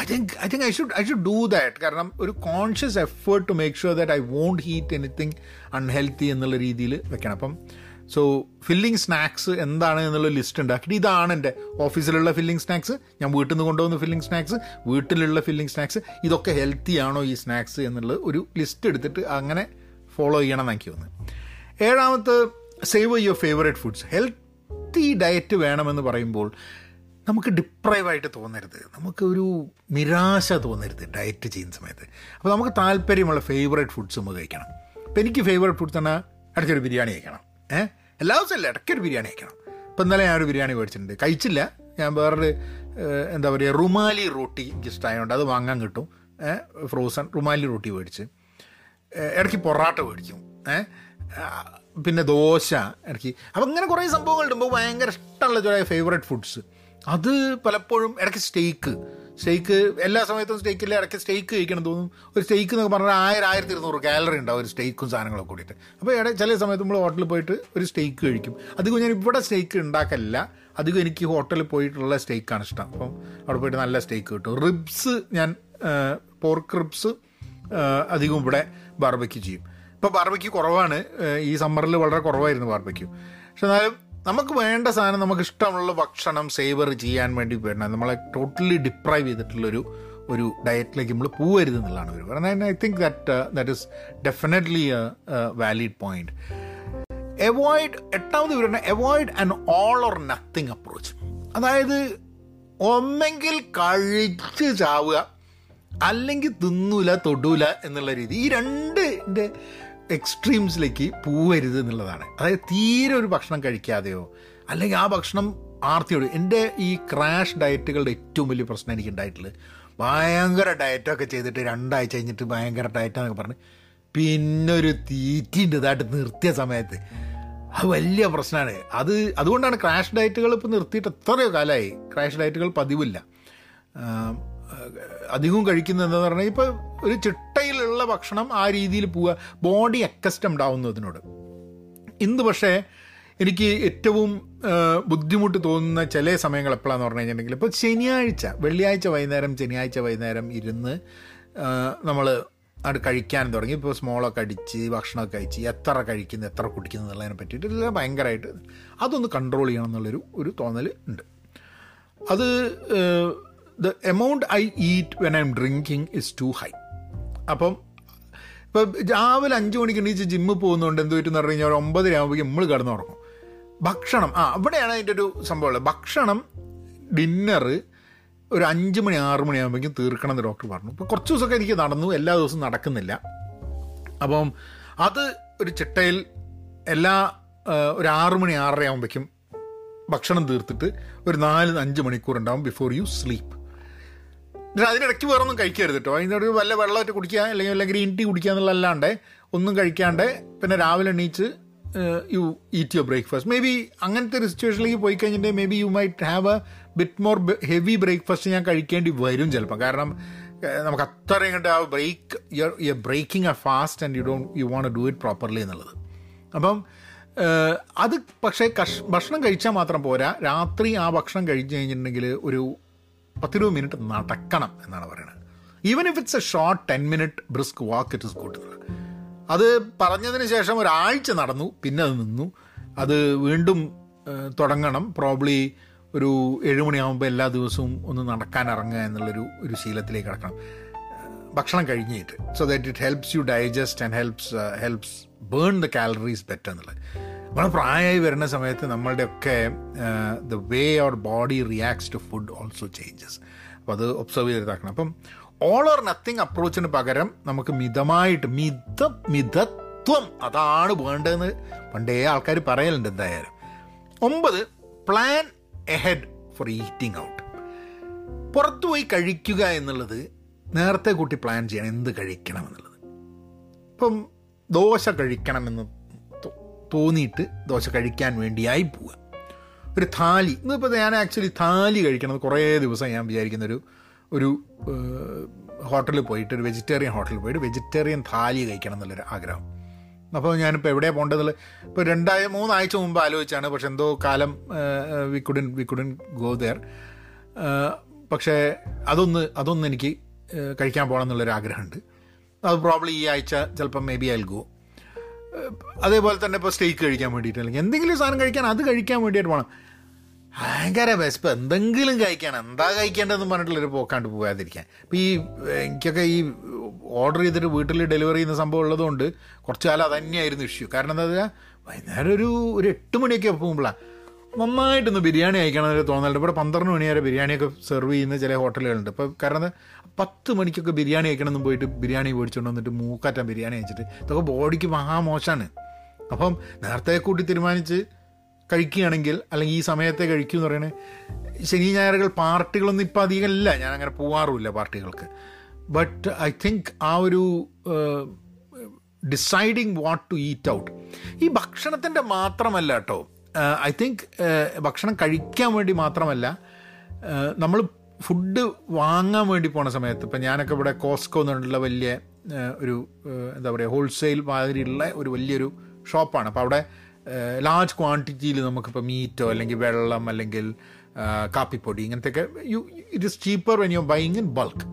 I think I think I should I should do that കാരണം ഒരു conscious effort to make sure that I won't eat anything unhealthy എന്നുള്ള രീതിയിൽ വെക്കണം. അപ്പം സോ ഫില്ലിംഗ് സ്നാക്സ് എന്താണ് എന്നുള്ള ലിസ്റ്റ് ഉണ്ടാക്കിയിട്ട് ഇതാണ് എന്റെ ഓഫീസിലുള്ള ഫില്ലിംഗ് സ്നാക്സ് ഞാൻ വീട്ടിൽ നിന്ന് കൊണ്ടുപോകുന്ന ഫില്ലിംഗ് സ്നാക്സ് വീട്ടിലുള്ള ഫില്ലിംഗ് സ്നാക്സ് ഇതൊക്കെ ഹെൽത്തി ആണോ ഈ സ്നാക്സ് എന്നുള്ള ഒരു ലിസ്റ്റ് എടുത്തിട്ട് അങ്ങനെ ഫോളോ ചെയ്യണം എന്ന് എനിക്ക് തോന്നുന്നു ഏഴാമത്തെ save your favourite foods healthy diet വേണമെന്ന് പറയുമ്പോൾ നമുക്ക് ഡിപ്രൈവായിട്ട് തോന്നരുത്. നമുക്ക് ഒരു നിരാശ തോന്നരുത് ഡയറ്റ് ചെയ്യുന്ന സമയത്ത്. അപ്പോൾ നമുക്ക് താല്പര്യമുള്ള ഫേവറേറ്റ് ഫുഡ്സ് നമുക്ക് കഴിക്കണം. അപ്പോൾ എനിക്ക് ഫേവറേറ്റ് ഫുഡ്സ് തന്നെ ഇടയ്ക്കൊരു ബിരിയാണി കഴിക്കണം. ഏഹ് എല്ലാ ദിവസവും അല്ല ഇടയ്ക്കൊരു ബിരിയാണി കഴിക്കണം. ഇപ്പം ഇന്നലെ ഞാനൊരു ബിരിയാണി മേടിച്ചിട്ടുണ്ട്. കഴിച്ചില്ല. ഞാൻ വേറൊരു എന്താ പറയുക റുമാലി റോട്ടി ജസ്റ്റ് ആയതുകൊണ്ട് അത് വാങ്ങാൻ കിട്ടും. ഫ്രോസൺ റുമാലി റോട്ടി മേടിച്ച്. ഇടയ്ക്ക് പൊറാട്ട മേടിക്കും. ഏഹ് പിന്നെ ദോശ ഇടയ്ക്ക് അപ്പം ഇങ്ങനെ കുറേ സംഭവങ്ങളുണ്ട്. ഇപ്പോൾ ഭയങ്കര ഇഷ്ടമുള്ള ചില ഫേവറേറ്റ് ഫുഡ്സ് അത് പലപ്പോഴും ഇടയ്ക്ക് സ്റ്റേക്ക് സ്റ്റേക്ക് എല്ലാ സമയത്തും സ്റ്റേക്കില്ല ഇടയ്ക്ക് സ്റ്റേക്ക് കഴിക്കണം തോന്നും. ഒരു സ്റ്റേക്ക് എന്നൊക്കെ പറഞ്ഞാൽ ആയിരം ആയിരത്തി ഇരുന്നൂറ് കാലറി ഉണ്ടാവും ഒരു സ്റ്റേക്കും സാധനങ്ങളൊക്കെ കൂടിയിട്ട്. അപ്പോൾ ഇട ചില സമയത്ത് നമ്മൾ ഹോട്ടലിൽ പോയിട്ട് ഒരു സ്റ്റേക്ക് കഴിക്കും. അധികം ഞാൻ ഇവിടെ സ്റ്റേക്ക് ഉണ്ടാക്കല്ല അധികം എനിക്ക് ഹോട്ടലിൽ പോയിട്ടുള്ള സ്റ്റേക്കാണ് ഇഷ്ടം. അപ്പം അവിടെ പോയിട്ട് നല്ല സ്റ്റേക്ക് കിട്ടും. റിബ്സ് ഞാൻ പോർക്ക് റിബ്സ് അധികം ഇവിടെ ബാർബക്യൂ ചെയ്യും. ഇപ്പോൾ ബാർബയ്ക്ക് കുറവാണ്. ഈ സമ്മറിൽ വളരെ കുറവായിരുന്നു ബാർബയ്ക്ക് പക്ഷെ എന്നാലും നമുക്ക് വേണ്ട സാധനം നമുക്ക് ഇഷ്ടമുള്ള ഭക്ഷണം സേവർ ചെയ്യാൻ വേണ്ടി വേണം നമ്മളെ ടോട്ടലി ഡിപ്രൈവ് ചെയ്തിട്ടുള്ളൊരു ഒരു ഡയറ്റിലേക്ക് നമ്മൾ പോവരുത് എന്നുള്ളതാണ് അവർ പറയുന്നത്. I think that that is definitely a valid point avoid എട്ടാമത് വരുന്ന avoid an all or nothing approach അതായത് ഒന്നെങ്കിൽ കഴിച്ച് ചാവുക അല്ലെങ്കിൽ തിന്നൂല തൊടൂല എന്നുള്ള രീതി. ഈ രണ്ട് എക്സ്ട്രീംസിലേക്ക് പോവരുത് എന്നുള്ളതാണ്. അതായത് തീരെ ഒരു ഭക്ഷണം കഴിക്കാതെയോ അല്ലെങ്കിൽ ആ ഭക്ഷണം ആർത്തിയോട് എന്റെ ഈ ക്രാഷ് ഡയറ്റുകളുടെ ഏറ്റവും വലിയ പ്രശ്നം എനിക്ക് ഉണ്ടായിട്ടുള്ളത് ഭയങ്കര ഡയറ്റൊക്കെ ചെയ്തിട്ട് രണ്ടാഴ്ച കഴിഞ്ഞിട്ട് ഭയങ്കര ഡയറ്റാന്നൊക്കെ പറഞ്ഞ് പിന്നെ ഒരു തീറ്റിന്റെ ഇതായിട്ട് നിർത്തിയ സമയത്ത്. അത് വലിയ പ്രശ്നമാണ്. അത് അതുകൊണ്ടാണ് ക്രാഷ് ഡയറ്റുകൾ ഇപ്പോൾ നിർത്തിയിട്ട് എത്രയോ കാലമായി. ക്രാഷ് ഡയറ്റുകൾ പതിവില്ല. അധികവും കഴിക്കുന്നത് എന്താന്ന് പറഞ്ഞാൽ ഇപ്പോൾ ഒരു ചിട്ടയിലുള്ള ഭക്ഷണം ആ രീതിയിൽ പോവുക. ബോഡി അക്കസ്റ്റംഡ് ആവുന്നതിനോട്. ഇന്ന് പക്ഷേ എനിക്ക് ഏറ്റവും ബുദ്ധിമുട്ട് തോന്നുന്ന ചില സമയങ്ങൾ എപ്പോഴാന്ന് പറഞ്ഞു കഴിഞ്ഞിട്ടുണ്ടെങ്കിൽ ഇപ്പോൾ ശനിയാഴ്ച വെള്ളിയാഴ്ച വൈകുന്നേരം ശനിയാഴ്ച വൈകുന്നേരം ഇരുന്ന് നമ്മൾ അത് കഴിക്കാൻ തുടങ്ങി. ഇപ്പോൾ സ്മോളൊക്കെ അടിച്ച് ഭക്ഷണമൊക്കെ കഴിച്ച് എത്ര കഴിക്കുന്നു എത്ര കുടിക്കുന്നു എന്നുള്ളതിനെ പറ്റിയിട്ട് എല്ലാം ഭയങ്കരമായിട്ട് അതൊന്ന് കൺട്രോൾ ചെയ്യണം എന്നുള്ളൊരു ഒരു തോന്നൽ ഉണ്ട്. അത് the amount I eat when I'm drinking is too high അപ്പം ഇപ്പം രാവിലെ അഞ്ച് മണിക്ക് എണീച്ച് ജിമ്മിൽ പോകുന്നുണ്ട് എന്ത് പറ്റുമെന്ന് പറഞ്ഞു കഴിഞ്ഞാൽ ഒരു ഒമ്പതര ആകുമ്പോഴേക്കും നമ്മൾ കിടന്നുറങ്ങും. ഭക്ഷണം ആ അവിടെയാണ് അതിന്റെ ഒരു സംഭവമുള്ളത് ഭക്ഷണം ഡിന്നറ് ഒരു അഞ്ച് മണി ആറ് മണിയാകുമ്പോഴേക്കും തീർക്കണം എന്ന് ഡോക്ടർ പറഞ്ഞു. ഇപ്പോൾ കുറച്ച് ദിവസമൊക്കെ എനിക്ക് നടന്നു എല്ലാ ദിവസവും നടക്കുന്നില്ല. അപ്പം അത് ഒരു ചിട്ടയിൽ എല്ലാ ഒരു ആറ് മണി ആറര ആകുമ്പോഴേക്കും ഭക്ഷണം തീർത്തിട്ട് ഒരു നാല് അഞ്ച് മണിക്കൂർ ഉണ്ടാവും ബിഫോർ യു സ്ലീപ്പ് എന്നിട്ട് അതിനിടയ്ക്ക് വേറെ ഒന്നും കഴിക്കരുത് കേട്ടോ അതിനൊരു വല്ല വെള്ളമായിട്ട് കുടിക്കുക അല്ലെങ്കിൽ വല്ല ഗ്രീൻ ടീ കുടിക്കുക എന്നുള്ളതല്ലാണ്ട് ഒന്നും കഴിക്കാണ്ട് പിന്നെ രാവിലെ എണീച്ച് you eat your breakfast maybe അങ്ങനത്തെ ഒരു സിറ്റുവേഷനിലേക്ക് പോയി കഴിഞ്ഞിട്ടുണ്ടെങ്കിൽ maybe you might have a bit more heavy breakfast ഞാൻ കഴിക്കേണ്ടി വരും ചിലപ്പം. കാരണം നമുക്ക് അത്രയും കണ്ട് ആ break you you breaking a fast and you don't you won't do it properly എന്നുള്ളത്. അപ്പം അത് പക്ഷേ കഷ് ഭക്ഷണം കഴിച്ചാൽ മാത്രം പോരാ. രാത്രി ആ ഭക്ഷണം കഴിച്ചു കഴിഞ്ഞിട്ടുണ്ടെങ്കിൽ ഒരു പത്തിരുപത് മിനിറ്റ് നടക്കണം എന്നാണ് പറയുന്നത്. Even if it's a short ten minute brisk walk it is good അത് പറഞ്ഞതിന് ശേഷം ഒരാഴ്ച നടന്നു പിന്നെ അത് നിന്നു. അത് വീണ്ടും തുടങ്ങണം. പ്രോബ്ലി ഒരു ഏഴുമണിയാകുമ്പോൾ എല്ലാ ദിവസവും ഒന്ന് നടക്കാൻ ഇറങ്ങുക എന്നുള്ളൊരു ഒരു ശീലത്തിലേക്ക് കിടക്കണം. ഭക്ഷണം കഴിഞ്ഞിട്ട്. So that it helps you digest and helps helps burn the calories better എന്നുള്ളത്. നമ്മൾ പ്രായമായി വരുന്ന സമയത്ത് നമ്മളുടെയൊക്കെ the way our body reacts to food also changes അപ്പോൾ അത് ഒബ്സർവ് ചെയ്തിട്ടാക്കണം അപ്പം ഓൾ ഓർ നത്തിങ് അപ്രോച്ചിന് പകരം നമുക്ക് മിതമായിട്ട് മിത മിതത്വം അതാണ് വേണ്ടതെന്ന് പണ്ടേ ആൾക്കാർ പറയലുണ്ട് എന്തായാലും. ഒമ്പത് plan ahead for eating out പുറത്തു പോയി കഴിക്കുക എന്നുള്ളത് നേരത്തെ കൂട്ടി പ്ലാൻ ചെയ്യണം. എന്ത് കഴിക്കണം എന്നുള്ളത് ഇപ്പം ദോശ കഴിക്കണമെന്ന് തോന്നിയിട്ട് ദോശ കഴിക്കാൻ വേണ്ടിയായി പോവുക ഒരു താലി ഇന്നിപ്പോൾ ഞാൻ ആക്ച്വലി താലി കഴിക്കണം കുറേ ദിവസം ഞാൻ വിചാരിക്കുന്ന ഒരു ഒരു ഹോട്ടലിൽ പോയിട്ട് ഒരു വെജിറ്റേറിയൻ ഹോട്ടലിൽ പോയിട്ട് വെജിറ്റേറിയൻ താലി കഴിക്കണം എന്നുള്ളൊരു ആഗ്രഹം. അപ്പോൾ ഞാനിപ്പോൾ എവിടെയാണ് പോകേണ്ടതുള്ള ഇപ്പോൾ രണ്ടായ മൂന്നാഴ്ച മുമ്പ് ആലോചിച്ചാണ് പക്ഷെ എന്തോ കാലം we couldn't we couldn't go there പക്ഷേ അതൊന്ന് അതൊന്ന് എനിക്ക് കഴിക്കാൻ പോകണം എന്നുള്ളൊരു ആഗ്രഹമുണ്ട്. അത് പ്രോബ്ലി ഈ ആഴ്ച ചിലപ്പം മേ ബി ഐ ഗോ അതേപോലെ തന്നെ ഇപ്പോൾ സ്റ്റേക്ക് കഴിക്കാൻ വേണ്ടിയിട്ട് അല്ലെങ്കിൽ എന്തെങ്കിലും സാധനം കഴിക്കാൻ അത് കഴിക്കാൻ വേണ്ടിയിട്ട് പോകണം ഭയങ്കര വിശപ്പ്. എന്തെങ്കിലും കഴിക്കണം. എന്താ കഴിക്കേണ്ടതെന്ന് പറഞ്ഞിട്ടുള്ളൊരു പോക്കാണ്ട് പോകാതിരിക്കാൻ. ഇപ്പം ഈ എനിക്കൊക്കെ ഈ ഓർഡർ ചെയ്തിട്ട് വീട്ടിൽ ഡെലിവറി ചെയ്യുന്ന സംഭവം ഉള്ളതുകൊണ്ട് കുറച്ച് കാലം അത് തന്നെയായിരുന്നു ഇഷ്യൂ കാരണം എന്താ വെച്ചാൽ വൈകുന്നേരം ഒരു ഒരു എട്ട് മണിയൊക്കെ പോകുമ്പോഴാണ് നന്നായിട്ടൊന്ന് ബിരിയാണി കഴിക്കണം എന്നൊരു തോന്നലുണ്ട്. ഇവിടെ പന്ത്രണ്ട് മണി വരെ ബിരിയാണിയൊക്കെ സെർവ് ചെയ്യുന്ന ചില ഹോട്ടലുകളുണ്ട് ഇപ്പോൾ കാരണം പത്ത് മണിക്കൊക്കെ ബിരിയാണി കഴിക്കണം പോയിട്ട് ബിരിയാണി മേടിച്ചുകൊണ്ട് വന്നിട്ട് മൂക്കാറ്റാൻ ബിരിയാണി കഴിച്ചിട്ട്. ഇതൊക്കെ ബോഡിക്ക് മഹാമോശമാണ് അപ്പം നേരത്തെ കൂട്ടി തീരുമാനിച്ച് കഴിക്കുകയാണെങ്കിൽ അല്ലെങ്കിൽ ഈ സമയത്തെ കഴിക്കൂ എന്ന് പറയുന്നത് ശനി ഞായറുകൾ പാർട്ടികളൊന്നും ഇപ്പോൾ അധികം ഇല്ല ഞാൻ അങ്ങനെ പോവാറുമില്ല പാർട്ടികൾക്ക്. ബട്ട് ഐ തിങ്ക് ആ ഒരു deciding what to eat out ഈ ഭക്ഷണത്തിന്റെ മാത്രമല്ല കേട്ടോ. ഐ തിങ്ക് ഭക്ഷണം കഴിക്കാൻ വേണ്ടി മാത്രമല്ല നമ്മൾ ഫുഡ് വാങ്ങാൻ വേണ്ടി പോണ സമയത്ത് ഇപ്പം ഞാനൊക്കെ ഇവിടെ കോസ്കോ എന്നുള്ള വലിയ ഒരു എന്താ പറയുക ഹോൾസെയിൽ മാതിരിയുള്ള ഒരു വലിയൊരു ഷോപ്പാണ്. അപ്പോൾ അവിടെ ലാർജ് ക്വാണ്ടിറ്റിയിൽ നമുക്കിപ്പോൾ മീറ്റോ അല്ലെങ്കിൽ വെള്ളം അല്ലെങ്കിൽ കാപ്പിപ്പൊടി ഇങ്ങനത്തെയൊക്കെ you it is cheaper when you buying in bulk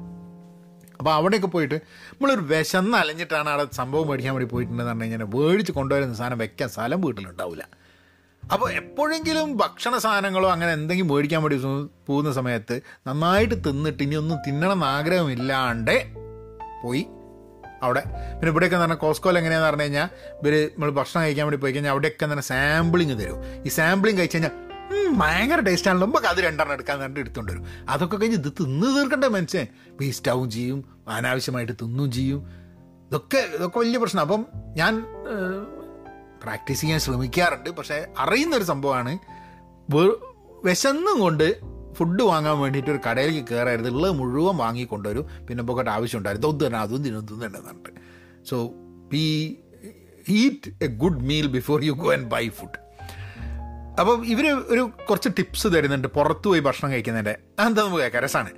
അപ്പോൾ അവിടെയൊക്കെ പോയിട്ട് നമ്മളൊരു വിശന്ന് അലഞ്ഞിട്ടാണ് അവിടെ സംഭവം മേടിക്കാൻ വേണ്ടി പോയിട്ടുണ്ടെന്ന് പറഞ്ഞു കഴിഞ്ഞാൽ മേടിച്ച് കൊണ്ടുവരുന്ന സാധനം വെക്കാൻ സ്ഥലം വീട്ടിലുണ്ടാവില്ല അപ്പോൾ എപ്പോഴെങ്കിലും ഭക്ഷണ സാധനങ്ങളോ അങ്ങനെ എന്തെങ്കിലും മേടിക്കാൻ വേണ്ടി പോകുന്ന സമയത്ത് നന്നായിട്ട് തിന്നിട്ട് ഇനി ഒന്നും തിന്നണം എന്ന് ആഗ്രഹമില്ലാണ്ട് പോയി. അവിടെ പിന്നെ ഇവിടെയൊക്കെ എന്ന് പറഞ്ഞാൽ കോസ്കോയിൽ എങ്ങനെയാണെന്ന് പറഞ്ഞു കഴിഞ്ഞാൽ ഇവർ നമ്മൾ ഭക്ഷണം കഴിക്കാൻ വേണ്ടി പോയി കഴിഞ്ഞാൽ അവിടെയൊക്കെ തന്നെ സാമ്പിളിങ് തരും. ഈ സാമ്പിളിങ് കഴിച്ച് കഴിഞ്ഞാൽ ഭയങ്കര ടേസ്റ്റ് ആണല്ലോ. നമുക്ക് അത് രണ്ടെണ്ണം എടുക്കാൻ പറഞ്ഞിട്ട് എടുത്തുകൊണ്ട് വരും. അതൊക്കെ കഴിഞ്ഞ് ഇത് തിന്ന് തീർക്കണ്ടേ മനുഷ്യൻ? വേസ്റ്റ് ആവും ചെയ്യും. അനാവശ്യമായിട്ട് തിന്നും ചെയ്യും. ഇതൊക്കെ ഇതൊക്കെ വലിയ പ്രശ്നം. അപ്പം ഞാൻ പ്രാക്ടീസ് ചെയ്യാൻ ശ്രമിക്കാറുണ്ട്. പക്ഷേ അറിയുന്നൊരു സംഭവമാണ് വിശന്നും കൊണ്ട് ഫുഡ് വാങ്ങാൻ വേണ്ടിയിട്ട് ഒരു കടയിലേക്ക് കയറരുത് ഉള്ളത് മുഴുവൻ വാങ്ങിക്കൊണ്ടുവരും പിന്നെ പോക്കട്ട് ആവശ്യമുണ്ടായിരുന്നു. ഒന്നും തന്നെ അതും തിന്നും ഒന്നും തന്നെ പറഞ്ഞിട്ട്. So be eat a good meal before you go and buy food അപ്പം ഇവർ ഒരു കുറച്ച് ടിപ്സ് തരുന്നുണ്ട്. പുറത്ത് പോയി ഭക്ഷണം കഴിക്കുന്നതിന്റെ. അതെന്താ നമുക്ക് കേൾക്കാം. രസമാണ്.